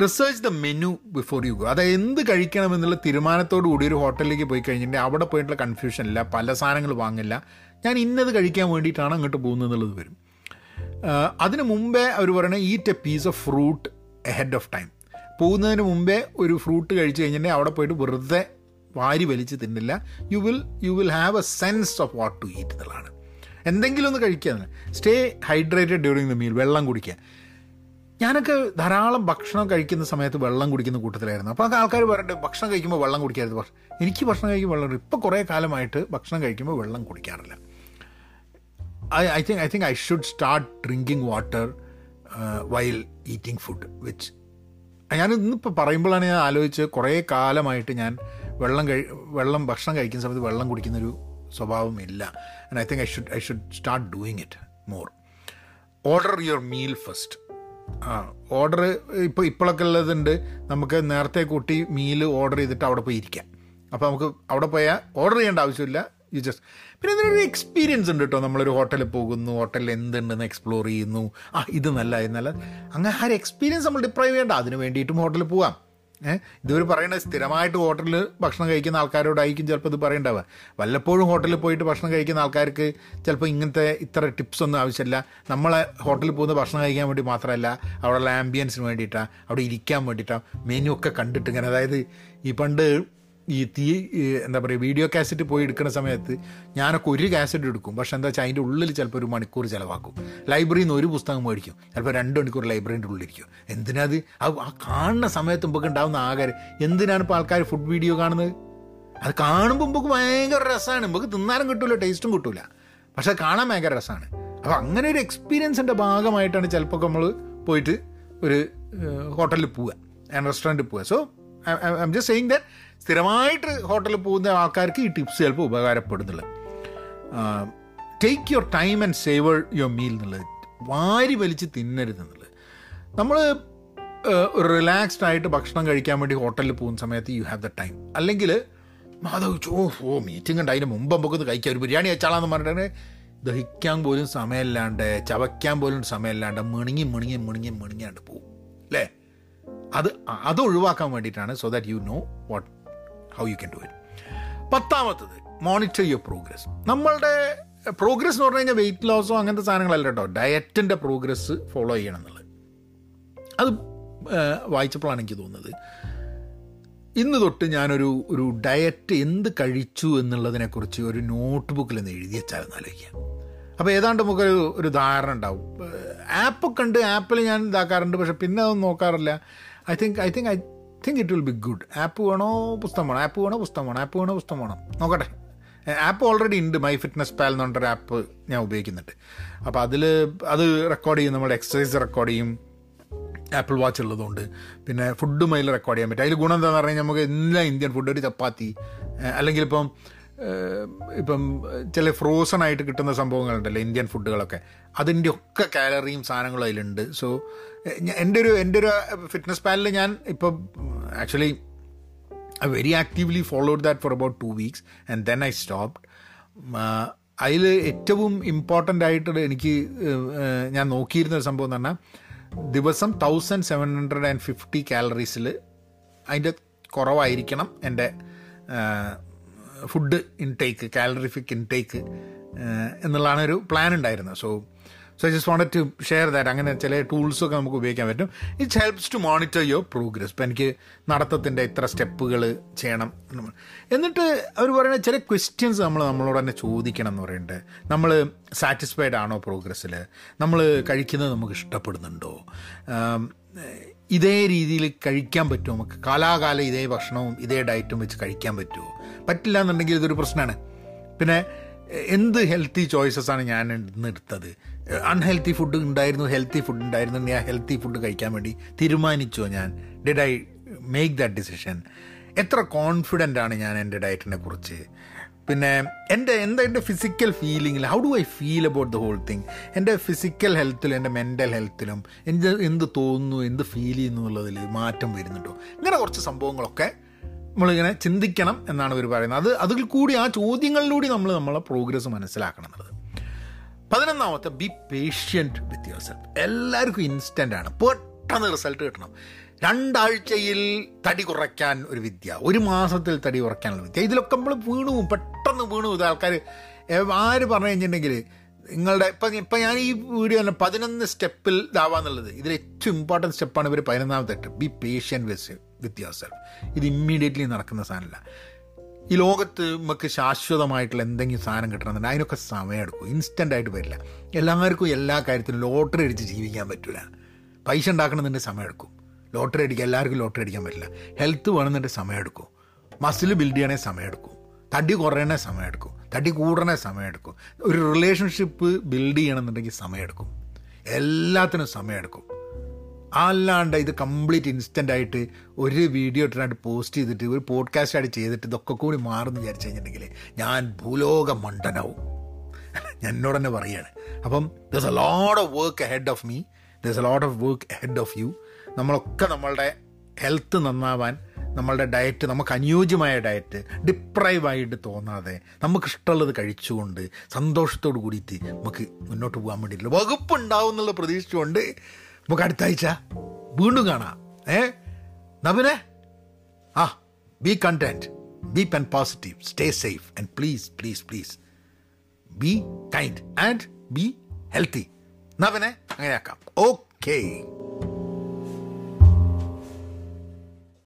Research the menu before you go അതായത് എന്ത് കഴിക്കണം എന്നുള്ള തീരുമാനത്തോടു കൂടി ഒരു ഹോട്ടലിലേക്ക് പോയി കഴിഞ്ഞിട്ടുണ്ടെങ്കിൽ അവിടെ പോയിട്ടുള്ള കൺഫ്യൂഷൻ ഇല്ല പല സാധനങ്ങൾ വാങ്ങില്ല. ഞാൻ ഇന്നത് കഴിക്കാൻ വേണ്ടിയിട്ടാണ് അങ്ങോട്ട് പോകുന്നത് എന്നുള്ളത് വരും. അതിന് മുമ്പേ അവർ പറയണത് eat a piece of fruit ahead of time പോകുന്നതിന് മുമ്പേ ഒരു ഫ്രൂട്ട് കഴിച്ചു കഴിഞ്ഞിട്ടുണ്ടെങ്കിൽ അവിടെ പോയിട്ട് വെറുതെ വാരി വലിച്ച് തിന്നില്ല. You will you will have a sense of what to eat എന്നുള്ളതാണ്. എന്തെങ്കിലും ഒന്ന് കഴിക്കുക. Stay hydrated during the meal വെള്ളം കുടിക്കുക. ഞാനൊക്കെ ധാരാളം ഭക്ഷണം കഴിക്കുന്ന സമയത്ത് വെള്ളം കുടിക്കുന്ന കൂട്ടത്തിലായിരുന്നു. അപ്പോൾ ആൾക്കാർ പറയട്ടെ ഭക്ഷണം കഴിക്കുമ്പോൾ വെള്ളം കുടിക്കരുത്. എനിക്ക് ഭക്ഷണം കഴിക്കുമ്പോൾ വെള്ളം ഇപ്പോൾ കുറേ കാലമായിട്ട് ഭക്ഷണം കഴിക്കുമ്പോൾ വെള്ളം കുടിക്കാറില്ല. I I think I think I should start drinking water while eating food which ഞാൻ ഇന്നിപ്പോൾ പറയുമ്പോഴാണ് ഞാൻ ആലോചിച്ച് കുറേ കാലമായിട്ട് ഞാൻ വെള്ളം കഴി വെള്ളം ഭക്ഷണം കഴിക്കുന്ന സമയത്ത് വെള്ളം കുടിക്കുന്നൊരു സ്വഭാവം ഇല്ല. And I think I should I should start doing it more order your meal first ആ ഓർഡർ ഇപ്പോൾ ഇപ്പോഴൊക്കെ ഉള്ളതുണ്ട്. നമുക്ക് നേരത്തെ കൂട്ടി മീൽ ഓർഡർ ചെയ്തിട്ട് അവിടെ പോയി ഇരിക്കാം. അപ്പോൾ നമുക്ക് അവിടെ പോയാൽ ഓർഡർ ചെയ്യേണ്ട ആവശ്യമില്ല. യു ജസ്റ്റ് പിന്നെ ഇതിനൊരു എക്സ്പീരിയൻസ് ഉണ്ട് കേട്ടോ നമ്മളൊരു ഹോട്ടലിൽ പോകുന്നു ഹോട്ടലിൽ എന്തുണ്ടെന്ന് എക്സ്പ്ലോർ ചെയ്യുന്നു. ആ ഇത് നല്ല ഇത് നല്ല. അങ്ങനെ ആ ഒരു എക്സ്പീരിയൻസ് നമ്മൾ ഡിപ്രൈവ് ചെയ്യേണ്ട. അതിന് വേണ്ടിയിട്ടും ഹോട്ടലിൽ പോവാം. ഏഹ് ഇതുവരെ പറയുന്നത് സ്ഥിരമായിട്ട് ഹോട്ടലിൽ ഭക്ഷണം കഴിക്കുന്ന ആൾക്കാരോടായിരിക്കും ചിലപ്പോൾ ഇത് പറയേണ്ടാവുക. വല്ലപ്പോഴും ഹോട്ടലിൽ പോയിട്ട് ഭക്ഷണം കഴിക്കുന്ന ആൾക്കാർക്ക് ചിലപ്പോൾ ഇങ്ങനത്തെ ഇത്ര ടിപ്സ് ഒന്നും ആവശ്യമില്ല. നമ്മളെ ഹോട്ടലിൽ പോകുന്ന ഭക്ഷണം കഴിക്കാൻ വേണ്ടി മാത്രമല്ല അവിടെയുള്ള ആംബിയൻസിന് വേണ്ടിയിട്ടാണ് അവിടെ ഇരിക്കാൻ വേണ്ടിയിട്ടാണ് മെനു ഒക്കെ കണ്ടിട്ട് ഇങ്ങനെ. അതായത് ഈ പണ്ട് ഈ തീ എന്താ പറയുക വീഡിയോ കാസറ്റ് പോയി എടുക്കുന്ന സമയത്ത് ഞാനൊക്കെ ഒരു കാസറ്റ് എടുക്കും. പക്ഷെ എന്താ വെച്ചാൽ അതിന്റെ ഉള്ളിൽ ചിലപ്പോൾ ഒരു മണിക്കൂർ ചിലവാക്കും. ലൈബ്രറിയിൽ നിന്ന് ഒരു പുസ്തകം മേടിക്കും. ചിലപ്പോൾ രണ്ട് മണിക്കൂർ ലൈബ്രറിന്റെ ഉള്ളിലിരിക്കും. എന്തിനാത്? ആ കാണുന്ന സമയത്ത് മുമ്പൊക്കെ ഉണ്ടാകുന്ന ആകാരം. എന്തിനാണ് ഇപ്പോൾ ആൾക്കാർ ഫുഡ് വീഡിയോ കാണുന്നത്? അത് കാണുമ്പോൾ നമുക്ക് ഭയങ്കര രസമാണ് നമുക്ക് തിന്നാനും കിട്ടൂല ടേസ്റ്റും കിട്ടൂല. പക്ഷെ കാണാൻ ഭയങ്കര രസമാണ് അപ്പോൾ അങ്ങനെ ഒരു എക്സ്പീരിയൻസിന്റെ ഭാഗമായിട്ടാണ് ചിലപ്പോൾ നമ്മൾ പോയിട്ട് ഒരു ഹോട്ടലിൽ പോവുക. ആൻഡ് റെസ്റ്റോറന്റിൽ പോവുക. So I'm just saying that സ്ഥിരമായിട്ട് ഹോട്ടലിൽ പോകുന്ന ആൾക്കാർക്ക് ഈ ടിപ്സ് ചിലപ്പോൾ ഉപകാരപ്പെടുന്നില്ല take your time and savour your meal എന്നുള്ളത് വാരി വലിച്ച് തിന്നരുത് എന്നുള്ളത് നമ്മൾ റിലാക്സ്ഡ് ആയിട്ട് ഭക്ഷണം കഴിക്കാൻ വേണ്ടി ഹോട്ടലിൽ പോകുന്ന സമയത്ത് യു ഹാവ് ദ ടൈം അല്ലെങ്കിൽ മാധവ് ഓ ഓ മീറ്റിംഗ് ഉണ്ട്. അതിന് മുമ്പ് നമുക്കൊന്ന് കഴിക്കാം. ഒരു ബിരിയാണി വെച്ചാളാന്ന് പറഞ്ഞിട്ട് ദഹിക്കാൻ പോലും സമയമില്ലാണ്ട് ചവയ്ക്കാൻ പോലും സമയമില്ലാണ്ട് മിണുങ്ങി മിണുങ്ങി മിണുങ്ങി മിണുങ്ങിയാണ്ട് പോകും. അല്ലേ? അത് അത് ഒഴിവാക്കാൻ വേണ്ടിയിട്ടാണ് so that you know what how you can do it പത്താമത്തത് monitor your progress നമ്മളുടെ പ്രോഗ്രസ് എന്ന് പറഞ്ഞു കഴിഞ്ഞാൽ വെയിറ്റ് ലോസോ അങ്ങനത്തെ സാധനങ്ങളല്ല കേട്ടോ. ഡയറ്റിന്റെ പ്രോഗ്രസ് ഫോളോ ചെയ്യണം എന്നുള്ളത്. അത് ഏഹ്, വായിച്ചപ്പോഴാണ് എനിക്ക് തോന്നുന്നത്. ഇന്ന് തൊട്ട് ഞാനൊരു ഒരു ഡയറ്റ് എന്ത് കഴിച്ചു എന്നുള്ളതിനെക്കുറിച്ച് ഒരു നോട്ട് ബുക്കിൽ നിന്ന് എഴുതി വെച്ചാലെന്ന് ആലോചിക്കാം. അപ്പോൾ ഏതാണ്ട് നമുക്കൊരു ഒരു ധാരണ ഉണ്ടാവും. ആപ്പൊക്കെ ഉണ്ട്. ആപ്പിൽ ഞാൻ ഇതാക്കാറുണ്ട്. പക്ഷെ പിന്നെ അതൊന്നും നോക്കാറില്ല. I think I think I think it will be good app വേണോ പുസ്തകം വേണോ? ആപ്പ് വേണോ പുസ്തകം വേണോ? ആപ്പ് വേണോ പുസ്തകം വേണം? നോക്കട്ടെ. ആപ്പ് ഓൾറെഡി ഉണ്ട്. മൈ ഫിറ്റ്നസ് പാൽ എന്ന് പറഞ്ഞൊരു ആപ്പ് ഞാൻ ഉപയോഗിക്കുന്നുണ്ട്. അപ്പോൾ അതിൽ അത് റെക്കോർഡ് ചെയ്യും. നമ്മുടെ എക്സസൈസ് റെക്കോർഡ് ചെയ്യും. ആപ്പിൾ വാച്ച് ഉള്ളതുകൊണ്ട്. പിന്നെ ഫുഡും അതിൽ റെക്കോർഡ് ചെയ്യാൻ പറ്റും. അതിൽ ഗുണം എന്താണെന്ന് പറഞ്ഞാൽ നമുക്ക് എല്ലാ ഇന്ത്യൻ ഫുഡ് ഒരു ചപ്പാത്തി അല്ലെങ്കിൽ ഇപ്പം ഇപ്പം ചില ഫ്രോസൺ ആയിട്ട് കിട്ടുന്ന സംഭവങ്ങളുണ്ടല്ലോ ഇന്ത്യൻ ഫുഡുകളൊക്കെ. അതിന്റെ ഒക്കെ കാലറിയും സാധനങ്ങളും അതിലുണ്ട്. സോ എന്റെ ഒരു എന്റെ ഒരു ഫിറ്റ്നസ് പാനിൽ ഞാൻ ഇപ്പം actually I very actively followed that for about two weeks and then I stopped. അതിൽ ഏറ്റവും ഇമ്പോർട്ടന്റ് ആയിട്ട് എനിക്ക് ഞാൻ നോക്കിയിരുന്ന ഒരു സംഭവം എന്ന് പറഞ്ഞാൽ ദിവസം thousand seven hundred and fifty കാലറീസിൽ അതിന്റെ കുറവായിരിക്കണം എന്റെ ഫുഡ് ഇൻടേക്ക് കാലറിഫിക് ഇൻടേക്ക് എന്നുള്ളതാണ് ഒരു പ്ലാൻ ഉണ്ടായിരുന്നത്. So so I just want to share that അങ്ങനെ ചില ടൂൾസൊക്കെ നമുക്ക് ഉപയോഗിക്കാൻ പറ്റും. It's helps to monitor your progress ഇപ്പം എനിക്ക് നടത്തത്തിന്റെ ഇത്ര സ്റ്റെപ്പുകൾ ചെയ്യണം എന്ന് എന്നിട്ട് അവർ പറയുന്ന ചില ക്വസ്റ്റ്യൻസ് നമ്മൾ നമ്മളോട് തന്നെ ചോദിക്കണം എന്ന് പറയുന്നുണ്ട്. നമ്മൾ സാറ്റിസ്ഫൈഡ് ആണോ പ്രോഗ്രസ്സിൽ നമ്മൾ കഴിക്കുന്നത് നമുക്ക് ഇഷ്ടപ്പെടുന്നുണ്ടോ? ഇതേ രീതിയിൽ കഴിക്കാൻ പറ്റുമോ? നമുക്ക് കാലാകാലം ഇതേ ഭക്ഷണവും ഇതേ ഡയറ്റും വെച്ച് കഴിക്കാൻ പറ്റുമോ? പറ്റില്ല എന്നുണ്ടെങ്കിൽ ഇതൊരു പ്രശ്നമാണ്. പിന്നെ എന്ത് ഹെൽത്തി ചോയ്സസ് ആണ് ഞാൻ ഇന്ന് എടുത്തത് അൺഹെൽത്തി ഫുഡ് ഉണ്ടായിരുന്നു ഹെൽത്തി ഫുഡ് ഉണ്ടായിരുന്നു ഞാൻ ഹെൽത്തി ഫുഡ് കഴിക്കാൻ വേണ്ടി തീരുമാനിച്ചോ ഞാൻ? Did I make that decision എത്ര കോൺഫിഡന്റ് ആണ് ഞാൻ എന്റെ ഡയറ്റിനെ കുറിച്ച്? പിന്നെ എന്റെ എന്താ എന്റെ physical ഫീലിങ്ങിൽ how do I feel about the whole thing എന്റെ ഫിസിക്കൽ ഹെൽത്തിലും എന്റെ മെന്റൽ ഹെൽത്തിലും എന്ത് എന്ത് തോന്നുന്നു എന്ത് ഫീൽ ചെയ്യുന്നു എന്നുള്ളതിൽ മാറ്റം വരുന്നുണ്ടോ? ഇങ്ങനെ കുറച്ച് സംഭവങ്ങളൊക്കെ നമ്മളിങ്ങനെ ചിന്തിക്കണം എന്നാണ് ഇവർ പറയുന്നത്. അത് അതിൽ കൂടി ആ ചോദ്യങ്ങളിലൂടെ നമ്മൾ നമ്മളെ പ്രോഗ്രസ് മനസ്സിലാക്കണം എന്നുള്ളത് പതിനൊന്നാമത്തെ be patient with your self എല്ലാവർക്കും ഇൻസ്റ്റന്റ് ആണ്. പെട്ടെന്ന് റിസൾട്ട് കിട്ടണം. രണ്ടാഴ്ചയിൽ തടി കുറയ്ക്കാൻ ഒരു വിദ്യ. ഒരു മാസത്തിൽ തടി കുറയ്ക്കാനുള്ള വിദ്യ. ഇതിലൊക്കെ നമ്മൾ വീണു പെട്ടെന്ന് വീണു. ഇത് ആൾക്കാർ ആര് പറഞ്ഞു കഴിഞ്ഞിട്ടുണ്ടെങ്കിൽ നിങ്ങളുടെ ഇപ്പം ഇപ്പം ഞാൻ ഈ വീഡിയോ തന്നെ പതിനൊന്ന് സ്റ്റെപ്പിൽ ഇതാവാന്നുള്ളത്. ഇതിൽ ഏറ്റവും ഇമ്പോർട്ടന്റ് സ്റ്റെപ്പാണ് ഇവർ പതിനൊന്നാമത്തെ be patient with with yourself ഇത് ഇമ്മീഡിയറ്റ്ലി നടക്കുന്ന സാധനമല്ല. ഈ ലോകത്ത് നമുക്ക് ശാശ്വതമായിട്ടുള്ള എന്തെങ്കിലും സാധനം കിട്ടണമെന്നുണ്ടെങ്കിൽ അതിനൊക്കെ സമയമെടുക്കും ഇൻസ്റ്റന്റ് ആയിട്ട് വരില്ല. എല്ലാവർക്കും എല്ലാ കാര്യത്തിലും ലോട്ടറി അടിച്ച് ജീവിക്കാൻ പറ്റില്ല പൈസ ഉണ്ടാക്കണമെന്നുണ്ടെങ്കിൽ സമയമെടുക്കും ലോട്ടറി അടിക്കുക എല്ലാവർക്കും ലോട്ടറി അടിക്കാൻ പറ്റില്ല. ഹെൽത്ത് വേണമെന്നുണ്ടെങ്കിൽ സമയമെടുക്കും മസിൽ ബിൽഡ് ചെയ്യണേ സമയമെടുക്കും തടി കുറയണേ സമയമെടുക്കും തടി കൂടണേ സമയമെടുക്കും ഒരു റിലേഷൻഷിപ്പ് ബിൽഡ് ചെയ്യണമെന്നുണ്ടെങ്കിൽ സമയമെടുക്കും എല്ലാത്തിനും സമയമെടുക്കും അല്ലാണ്ട് ഇത് കംപ്ലീറ്റ് ഇൻസ്റ്റന്റ് ആയിട്ട് ഒരു വീഡിയോ ഇട്ടിട്ട് പോസ്റ്റ് ചെയ്തിട്ട് ഒരു പോഡ്കാസ്റ്റ് ആയിട്ട് ചെയ്തിട്ട് ഇതൊക്കെ കൂടി മാറുന്നു വിചാരിച്ചു കഴിഞ്ഞിട്ടുണ്ടെങ്കിൽ ഞാൻ ഭൂലോക മണ്ടനാവും. ഞാൻ എന്നോട് തന്നെ പറയുകയാണ് അപ്പം thus a lot of work head of me thus a lot of work head of you നമ്മളൊക്കെ നമ്മളുടെ ഹെൽത്ത് നന്നാവാൻ നമ്മളുടെ ഡയറ്റ് നമുക്ക് അനുയോജ്യമായ ഡയറ്റ് ഡിപ്രൈവ് ആയിട്ട് തോന്നാതെ നമുക്ക് ഇഷ്ടമുള്ളത് കഴിച്ചുകൊണ്ട് സന്തോഷത്തോട് കൂടിയിട്ട് നമുക്ക് മുന്നോട്ട് പോകാൻ വേണ്ടിയിട്ടുള്ള വകുപ്പുണ്ടാവും എന്നുള്ള പ്രതീക്ഷിച്ചുകൊണ്ട് നമുക്ക് അടുത്ത ആഴ്ച വീണ്ടും കാണാം. ഏ? നവിനെ ആ be content be pen positive stay safe and please please please be kind and be healthy നവനെ അങ്ങനെയാക്കാം. ഓക്കേ